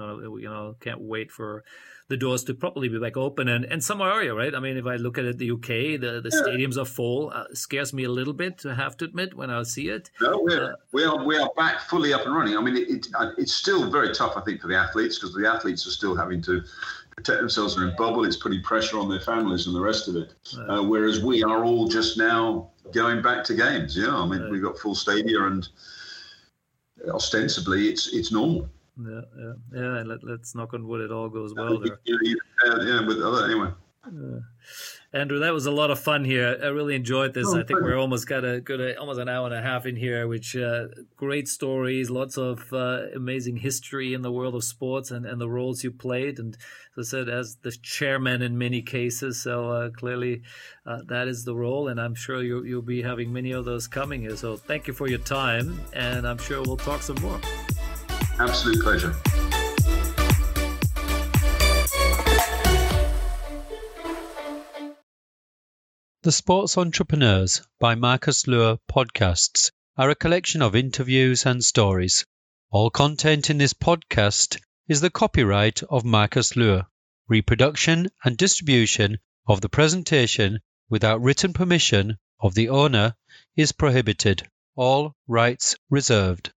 you know, can't wait for the doors to properly be back open and, and some area, right? I mean, if I look at it, the UK, the, the yeah. stadiums are full. Uh, scares me a little bit to have to admit when I see it. No, we're, uh, we are we are back fully up and running. I mean, it, it uh, it's still very tough, I think, for the athletes because the athletes are still having to protect themselves. In bubble. It's putting pressure on their families and the rest of it. Uh, whereas we are all just now going back to games. Yeah, I mean, we've got full stadia and ostensibly it's it's normal. Yeah, yeah, yeah. Let, let's knock on wood. It all goes well there. Yeah, yeah, other anyway. Uh, Andrew, that was a lot of fun here. I really enjoyed this. Oh, I think we're almost got a good, almost an hour and a half in here, which uh, great stories, lots of uh, amazing history in the world of sports and, and the roles you played. And as I said, as the chairman in many cases, so uh, clearly uh, that is the role. And I'm sure you, you'll be having many of those coming here. So thank you for your time, and I'm sure we'll talk some more. Absolute pleasure. The Sports Entrepreneurs by Marcus Luer podcasts are a collection of interviews and stories. All content in this podcast is the copyright of Marcus Luer. Reproduction and distribution of the presentation without written permission of the owner is prohibited. All rights reserved.